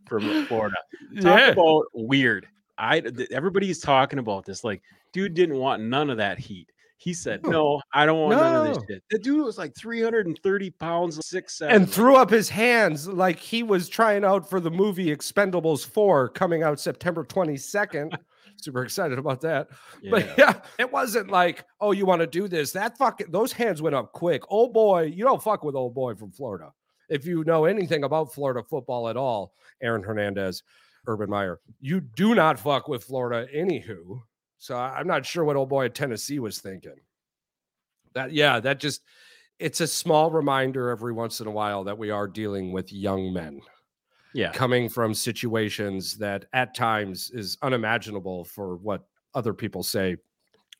from Florida. Talk about weird. I everybody's talking about this. Like, dude didn't want none of that heat. He said, "No, I don't want none of this shit." The dude was like 330 pounds, six seven. and threw up his hands like he was trying out for the movie Expendables 4 coming out September 22nd. Super excited about that. But yeah, it wasn't like, oh, you want to do this. That fucking those hands went up quick. Oh boy, you don't fuck with old boy from Florida. If you know anything about Florida football at all, Aaron Hernandez, Urban Meyer, you do not fuck with Florida anywho. So I'm not sure what old boy at Tennessee was thinking. That yeah, that just it's a small reminder every once in a while that we are dealing with young men yeah, coming from situations that at times is unimaginable for what other people say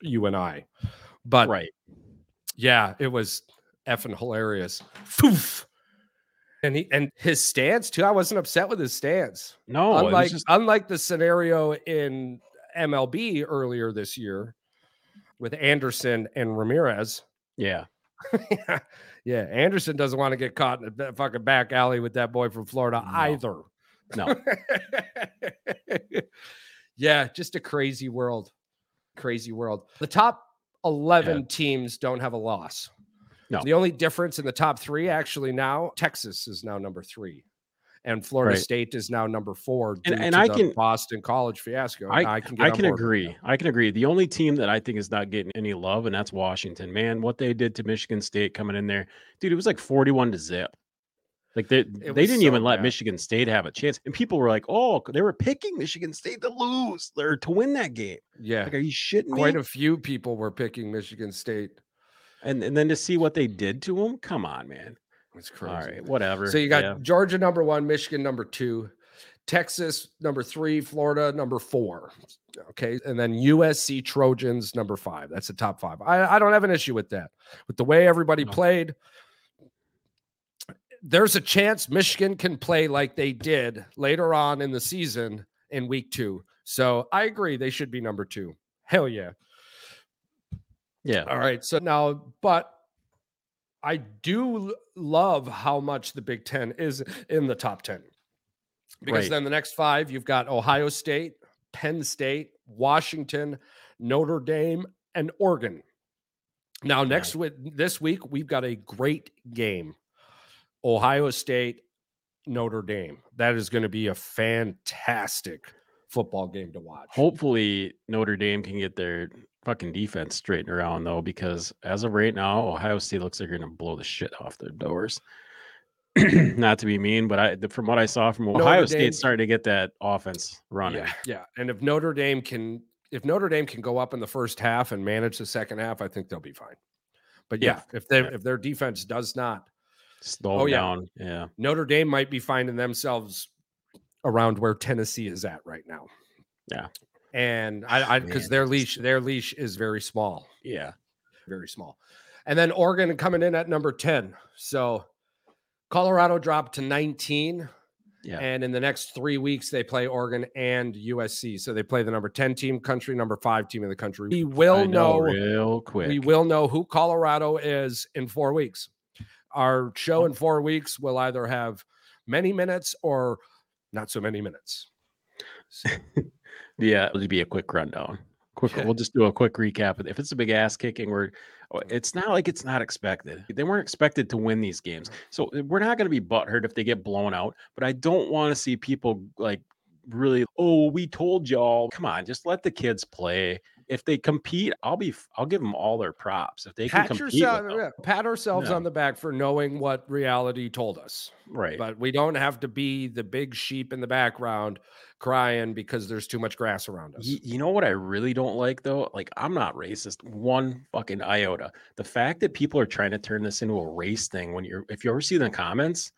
you and I. But right. yeah, it was effing hilarious. Foof. And he and his stance too. I wasn't upset with his stance. No, unlike just- unlike the scenario in MLB earlier this year with Anderson and Ramirez. yeah, yeah, Anderson doesn't want to get caught in a fucking back alley with that boy from Florida No. either. no, yeah, just a crazy world. Crazy world. The top 11 teams don't have a loss. No. The only difference in the top three actually now, Texas is now number three. And Florida Right. State is now number four. And- due and to I the can- Boston College fiasco. I, I can can, on board agree. that. I can agree. The only team that I think is not getting any love, and that's Washington. Man, what they did to Michigan State coming in there, dude, it was like 41 to zip. Like they, they didn't so even let bad. Michigan State have a chance. And people were like, oh, they were picking Michigan State to lose or to win that game. Yeah, Like, are you shitting quite me? a few people were picking Michigan State. and, and then to see what they did to them, come on, man. It's crazy. All right, whatever. So you got Yeah. Georgia number one, Michigan number two, Texas number three, Florida number four. Okay. And then USC Trojans number five. That's the top five. I, I don't have an issue with that. With the way everybody No. played, there's a chance Michigan can play like they did later on in the season in week two. So I agree they should be number two. Hell yeah. yeah. All right. So now, but I do love how much the Big Ten is in the top 10. Because Right. then the next five, you've got Ohio State, Penn State, Washington, Notre Dame, and Oregon. Now, next week, this week, we've got a great game Ohio State, Notre Dame. That is going to be a fantastic football game to watch. Hopefully Notre Dame can get their fucking defense straightened around though, because as of right now, Ohio State looks like they're gonna blow the shit off their doors. Not to be mean, but I from what I saw from Notre Ohio Dame- State starting to get that offense running. Yeah, yeah. And if Notre Dame can, if Notre Dame can go up in the first half and manage the second half, I think they'll be fine. But yeah, Yeah, if they yeah. if their defense does not, Slow Oh, yeah. down. Yeah. Notre Dame might be finding themselves around where Tennessee is at right now. Yeah. And I, I because their leash, their leash is very small, Yeah. very small. And then Oregon coming in at number 10. So Colorado dropped to 19. Yeah. And in the next three weeks, they play Oregon and USC. So they play the number 10 team country, number five team in the country. We will know, know, real quick. we will know who Colorado is in four weeks. Our show in oh. four weeks will either have many minutes or not so many minutes. So, Yeah, it'll be a quick rundown. Quick, we'll just do a quick recap. If it's a big ass kicking, we're oh, it's not like it's not expected. They weren't expected to win these games, so uh, we're not going to be butthurt if they get blown out. But I don't want to see people like really. Oh, we told y'all. Come on, just let the kids play. If they compete, I'll be I'll give them all their props. If they can compete, yourself, yeah, pat ourselves Yeah. on the back for knowing what reality told us. right? But we don't have to be the big sheep in the background crying because there's too much grass around us. You know what I really don't like though? Like I'm not racist one fucking iota. The fact that people are trying to turn this into a race thing when you're if you ever see the comments,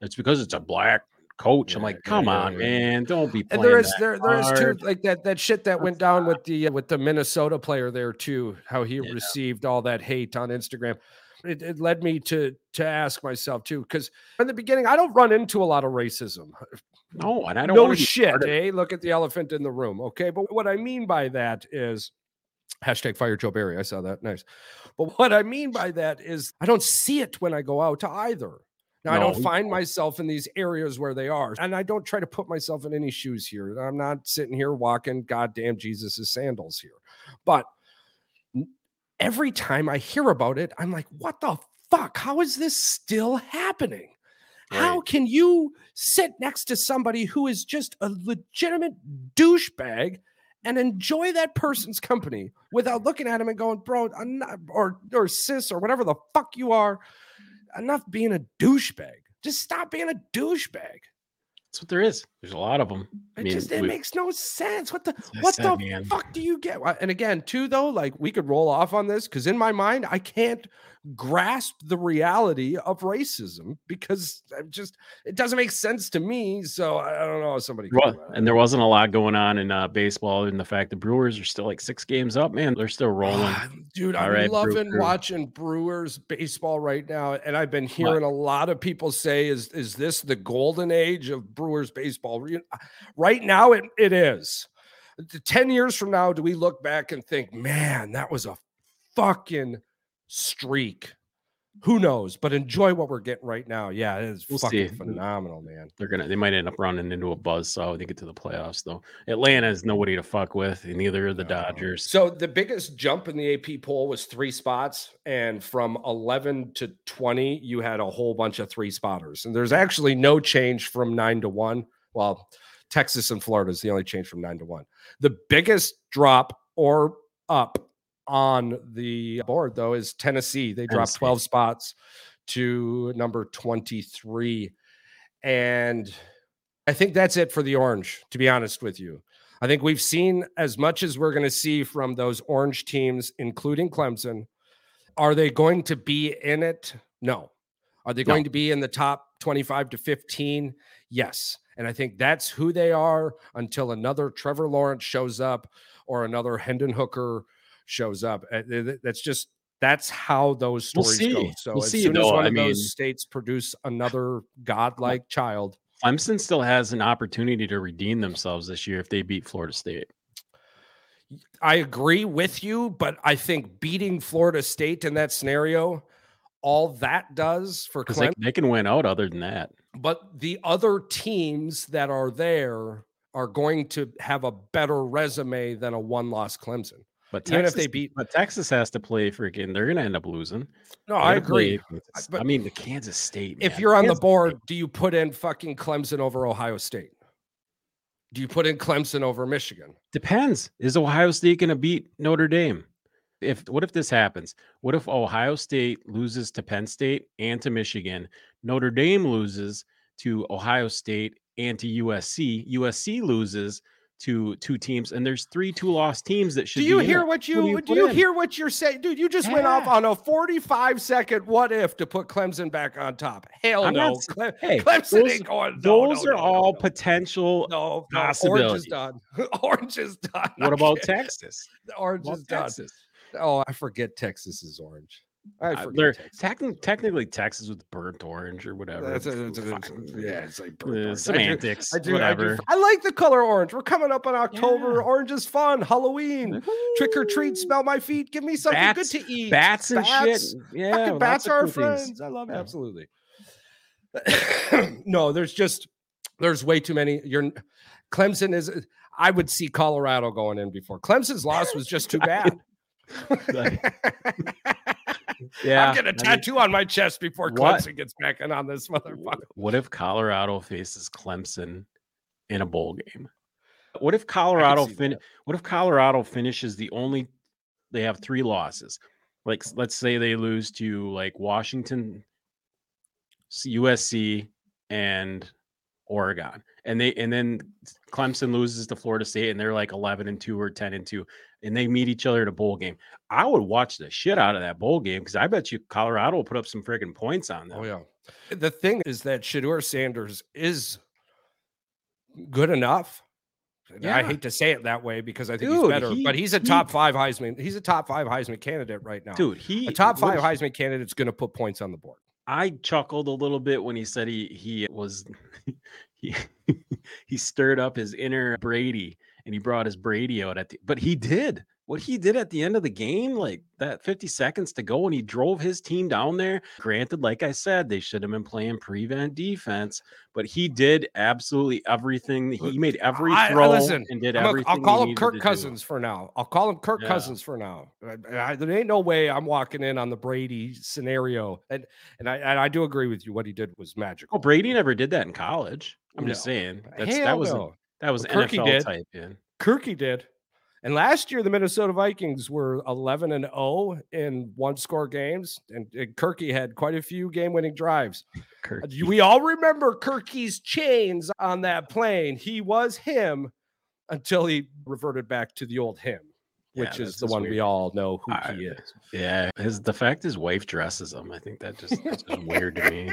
it's because it's a black coach. I'm like, come yeah, on, yeah. man, don't be And playing there is there there is too hard. like that that shit that went down with the uh, with the Minnesota player there too. How he Yeah. received all that hate on Instagram. It, it led me to to ask myself too because in the beginning I don't run into a lot of racism. No, and I don't no shit, of- eh? Look at the elephant in the room. Okay, but what I mean by that is hashtag fire Joe Barry. I saw that. Nice. But what I mean by that is I don't see it when I go out to either. Now, I don't find myself in these areas where they are. And I don't try to put myself in any shoes here. I'm not sitting here walking goddamn Jesus' sandals here. But every time I hear about it, I'm like, what the fuck? How is this still happening? How can you sit next to somebody who is just a legitimate douchebag and enjoy that person's company without looking at him and going, bro, I'm not, or or sis or whatever the fuck you are, enough being a douchebag. Just stop being a douchebag. That's what there is. There's a lot of them. I It mean, just it we- makes no sense. What the what said, the man. fuck do you get? And again, too though, like we could roll off on this because in my mind, I can't grasp the reality of racism because I'm just it doesn't make sense to me. So I don't know somebody. Well, and there wasn't a lot going on in uh, baseball, and the fact the Brewers are still like six games up, man, they're still rolling. Ah, Dude, All I'm right, loving Crew. watching Brewers baseball right now. And I've been hearing a lot of people say, is, is this the golden age of Brewers baseball? Re- uh, Right now, it, it is. 10 years from now, do we look back and think, man, that was a fucking streak? Who knows? But enjoy what we're getting right now. Yeah, it is We'll fucking see. phenomenal, man. They're gonna they might end up running into a buzz saw when they get to the playoffs though. Atlanta is nobody to fuck with, and neither are the No. Dodgers. So the biggest jump in the AP poll was three spots, and from 11 to 20, you had a whole bunch of three spotters. And there's actually no change from nine to one. Well, Texas and Florida is the only change from nine to one. The biggest drop or up on the board, though, is Tennessee. They dropped 12 spots to number 23. And I think that's it for the orange, to be honest with you. I think we've seen as much as we're going to see from those orange teams, including Clemson. Are they going to be in it? No. Are they No. going to be in the top 25 to 15? Yes. And I think that's who they are until another Trevor Lawrence shows up or another Hendon Hooker shows up. Uh, th- th- That's just that's how those We'll stories go. So We'll as see, soon as though. one I of mean- those states produce another godlike child, Clemson still has an opportunity to redeem themselves this year if they beat Florida State. I agree with you, but I think beating Florida State in that scenario, all that does for Because they, they can win out other than that. but the other teams that are there are going to have a better resume than a one-loss Clemson. But Even if Texas, they beat- but Texas has to play freaking. They're gonna end up losing. No, I agree. But I mean, the Kansas State. If you're on the board, State- do you put in fucking Clemson over Ohio State? Do you put in Clemson over Michigan? depends. Is Ohio State gonna beat Notre Dame? If what if this happens? What if Ohio State loses to Penn State and to Michigan? Notre Dame loses to Ohio State and to USC. USC loses to two teams, and there's three two-loss teams that should. Do you hear what you do do you you, put in? hear what you're saying, dude? You just went off on a 45 second what if to put Clemson back on top. Hell I'm no, Cle- Hey, Clemson those- ain't going. No, Those no, are no, all potential. No, no, orange is done. orange is done. What I'm about kidding. Texas? orange What is about done? Texas? Oh, I forget Texas is orange. I Uh, forget they're Texas. techni- technically Texas with burnt orange or whatever. That's a- it's a- yeah, it's like Uh, burnt orange. I do- semantics, I do, I do. I like the color orange. We're coming up on October. Yeah. Orange is fun. Halloween. Trick or treat. Smell my feet. Give me something Bats- good to eat. Bats and Bats. shit. Yeah, Fucking bats are our cool things. friends. I love it. Yeah. Absolutely. no, there's just there's way too many. You're Clemson is. I would see Colorado going in before Clemson's loss was just too bad. Yeah, I'm getting a I mean, tattoo on my chest before What? Clemson gets back in on this motherfucker. What if Colorado faces Clemson in a bowl game? What if Colorado fin- What if Colorado finishes the only? They have three losses. Like let's say they lose to like Washington, USC, and Oregon, and they and then Clemson loses to Florida State, and they're like eleven and two or ten and two, and they meet each other at a bowl game. I would watch the shit out of that bowl game because I bet you Colorado will put up some freaking points on oh, them. Oh yeah. The thing is that Shedeur Sanders is good enough. And I hate to say it that way because I think he's better, he- but he's a he- top five Heisman. He's a top five Heisman candidate right now. Dude, he a top five if- candidate is going to put points on the board. I chuckled a little bit when he said he he was he he stirred up his inner Brady and he brought his Brady out at the but he did what he did at the end of the game, like that 50 seconds to go, and he drove his team down there. Granted, like I said, they should have been playing prevent defense, but he did absolutely everything. He made every I- I- throw listen, and did everything. I'll call him Kirk to do. Cousins for now. I'll call him Kirk Yeah. Cousins for now. I- I- there ain't no way I'm walking in on the Brady scenario, and and I and I do agree with you. What he did was Oh, magical. Brady never did that in college. I'm just saying that was no. That was Well, NFL did. type in. Kirky did. And last year, the Minnesota Vikings were 11 and 0 in one score games, and, and Kirky had quite a few game winning drives. Uh, We all remember Kirky's chains on that plane. He was him until he reverted back to the old him, Yeah, which is the one weird. we all know who I- he is. Yeah, his the fact his wife dresses him. I think that just just weird to me.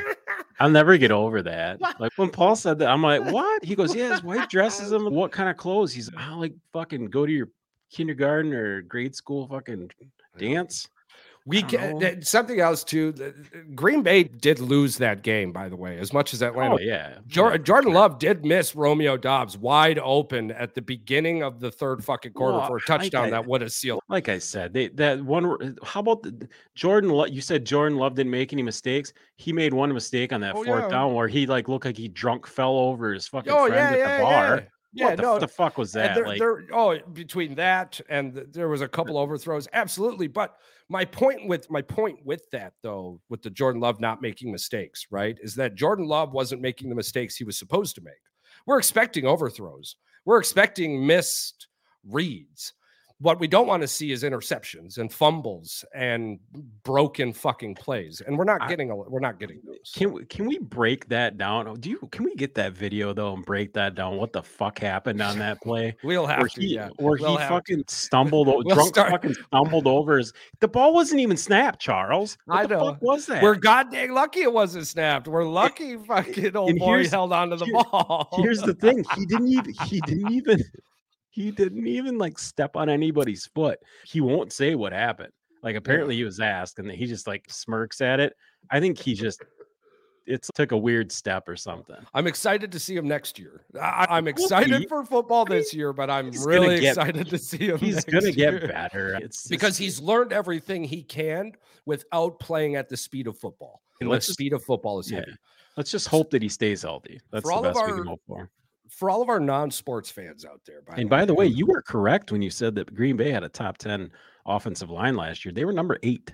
I'll never get over that. Like when Paul said that, I'm like, what? He goes, yeah, his wife dresses him. What kind of clothes? He's like, I'll like fucking go to your kindergarten or grade school fucking dance. We can something else too. Green Bay did lose that game, by the way, as much as Atlanta. Oh yeah, Jordan, Jordan Love did miss Romeo Doubs wide open at the beginning of the third fucking quarter well, for a touchdown I, that would have sealed. Like I said, they that one. How about the, Jordan? You said Jordan Love didn't make any mistakes. He made one mistake on that oh, fourth yeah. down where he like looked like he drunk fell over his fucking oh, friend yeah, at yeah, the bar. Yeah, what the, no, the fuck was that? There, like, there, oh, between that and the, there was a couple overthrows, absolutely. But my point with my point with that though, with the Jordan Love not making mistakes, right, is that Jordan Love wasn't making the mistakes he was supposed to make. We're expecting overthrows. We're expecting missed reads. What we don't want to see is interceptions and fumbles and broken fucking plays, and we're not getting a, we're not getting those. Can we, can we break that down? Oh, do you can we get that video though and break that down? What the fuck happened on that play? we'll have where to, he, yeah. Where we'll he fucking to. stumbled, we'll drunk start. fucking stumbled over his. The ball wasn't even snapped, Charles. What I know. was that? We're goddamn lucky it wasn't snapped. We're lucky fucking old boy held onto the here, ball. Here's the thing: he didn't even. He didn't even he didn't even like step on anybody's foot. He won't say what happened. Like apparently he was asked and he just like smirks at it. I think he just it took a weird step or something. I'm excited to see him next year. I, am excited for football this year, but I'm really get, excited to see him. He's gonna year. get better. It's just, because he's learned everything he can without playing at the speed of football. And the speed of football is yeah. heavy. Let's just hope that he stays healthy. That's for the best our, we can hope for for all of our non-sports fans out there. By and the by way, the way, you were correct when you said that Green Bay had a top 10 offensive line last year. They were number eight.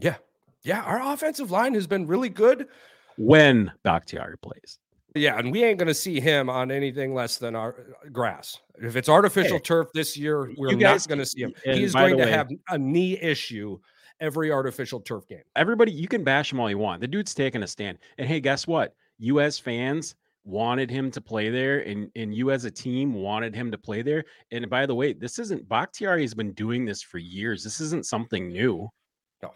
Yeah. Yeah. Our offensive line has been really good when Bakhtiari plays. Yeah, and we ain't going to see him on anything less than our uh, grass. If it's artificial hey, turf this year, we're not going to see him. He's going to way, have a knee issue every artificial turf game. Everybody, you can bash him all you want. The dude's taking a stand. And hey, guess what? You as fans, wanted him to play there and, and you as a team wanted him to play there. And by the way, this isn't Bakhtiari has been doing this for years. This isn't something new. No.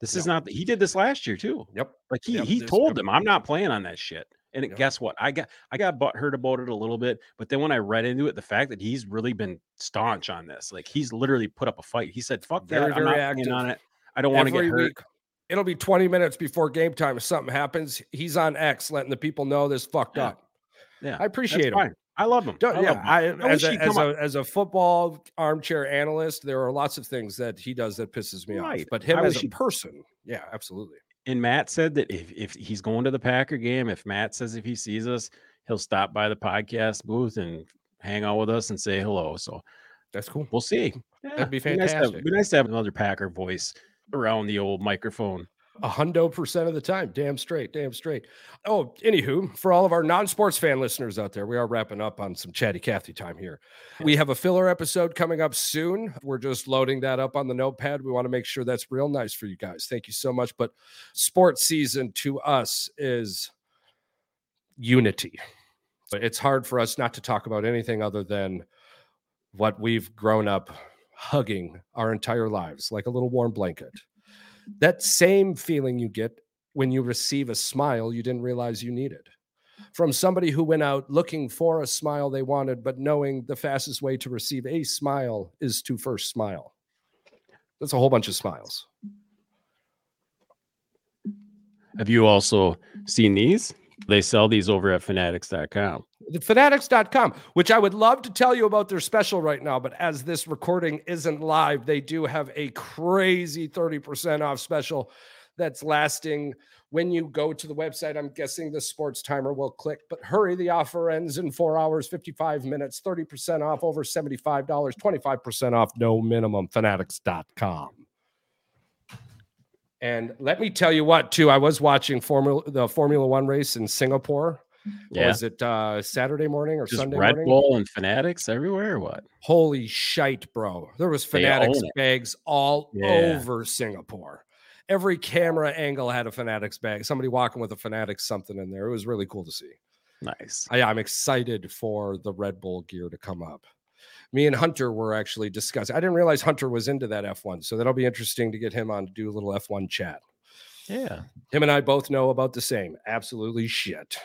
This no. is not he did this last year too. Yep. Like he yep. he told them I'm not playing on that shit. And yep. guess what? I got I got hurt about it a little bit, but then when I read into it, the fact that he's really been staunch on this, like he's literally put up a fight. He said, "Fuck very, that, I'm not active. on it. I don't want to get hurt." Week, it'll be 20 minutes before game time. If something happens, he's on X letting the people know this fucked yeah. up. Yeah, I appreciate him. Fine. I love him. I yeah, love him. I, I as, a, as, a, as, a, football armchair analyst, there are lots of things that he does that pisses me right. off. But him as a person, yeah, absolutely. And Matt said that if, if he's going to the Packer game, if Matt says if he sees us, he'll stop by the podcast booth and hang out with us and say hello. So that's cool. We'll see. Yeah, That'd be fantastic. Be nice, have, be nice to have another Packer voice around the old microphone. A hundo percent of the time. Damn straight. Damn straight. Oh, anywho, for all of our non sports fan listeners out there, we are wrapping up on some chatty Cathy time here. We have a filler episode coming up soon. We're just loading that up on the notepad. We want to make sure that's real nice for you guys. Thank you so much. But sports season to us is unity. It's hard for us not to talk about anything other than what we've grown up hugging our entire lives like a little warm blanket that same feeling you get when you receive a smile you didn't realize you needed from somebody who went out looking for a smile they wanted, but knowing the fastest way to receive a smile is to first smile. That's a whole bunch of smiles. Have you also seen these? They sell these over at fanatics.com. The fanatics.com, which I would love to tell you about their special right now, but as this recording isn't live, they do have a crazy 30% off special that's lasting when you go to the website. I'm guessing the sports timer will click, but hurry, the offer ends in four hours, 55 minutes, 30% off over $75, 25% off, no minimum. Fanatics.com. And let me tell you what, too. I was watching Formula the Formula One race in Singapore. Yeah. Was it uh, Saturday morning or Just Sunday Red morning? Bull and Fanatics everywhere. what? Holy shite, bro! There was Fanatics bags all yeah. over Singapore. Every camera angle had a Fanatics bag. Somebody walking with a Fanatics something in there. It was really cool to see. Nice. I, I'm excited for the Red Bull gear to come up me and Hunter were actually discussing. I didn't realize Hunter was into that F1, so that'll be interesting to get him on to do a little F1 chat. Yeah. Him and I both know about the same. Absolutely shit.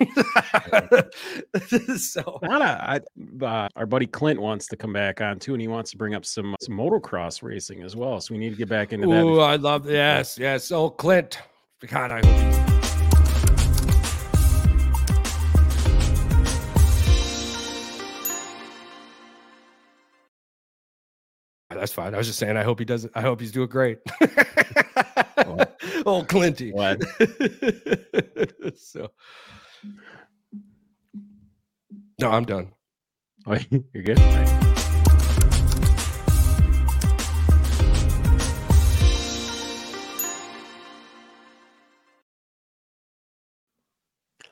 so a, I, uh, our buddy Clint wants to come back on too, and he wants to bring up some some motocross racing as well. So we need to get back into that. Ooh, I love yes, yes. Oh, Clint. God, I hope That's fine. I was just saying. I hope he does. I hope he's doing great. oh, Clinty. What? so, no, I'm done. Oh, you're good.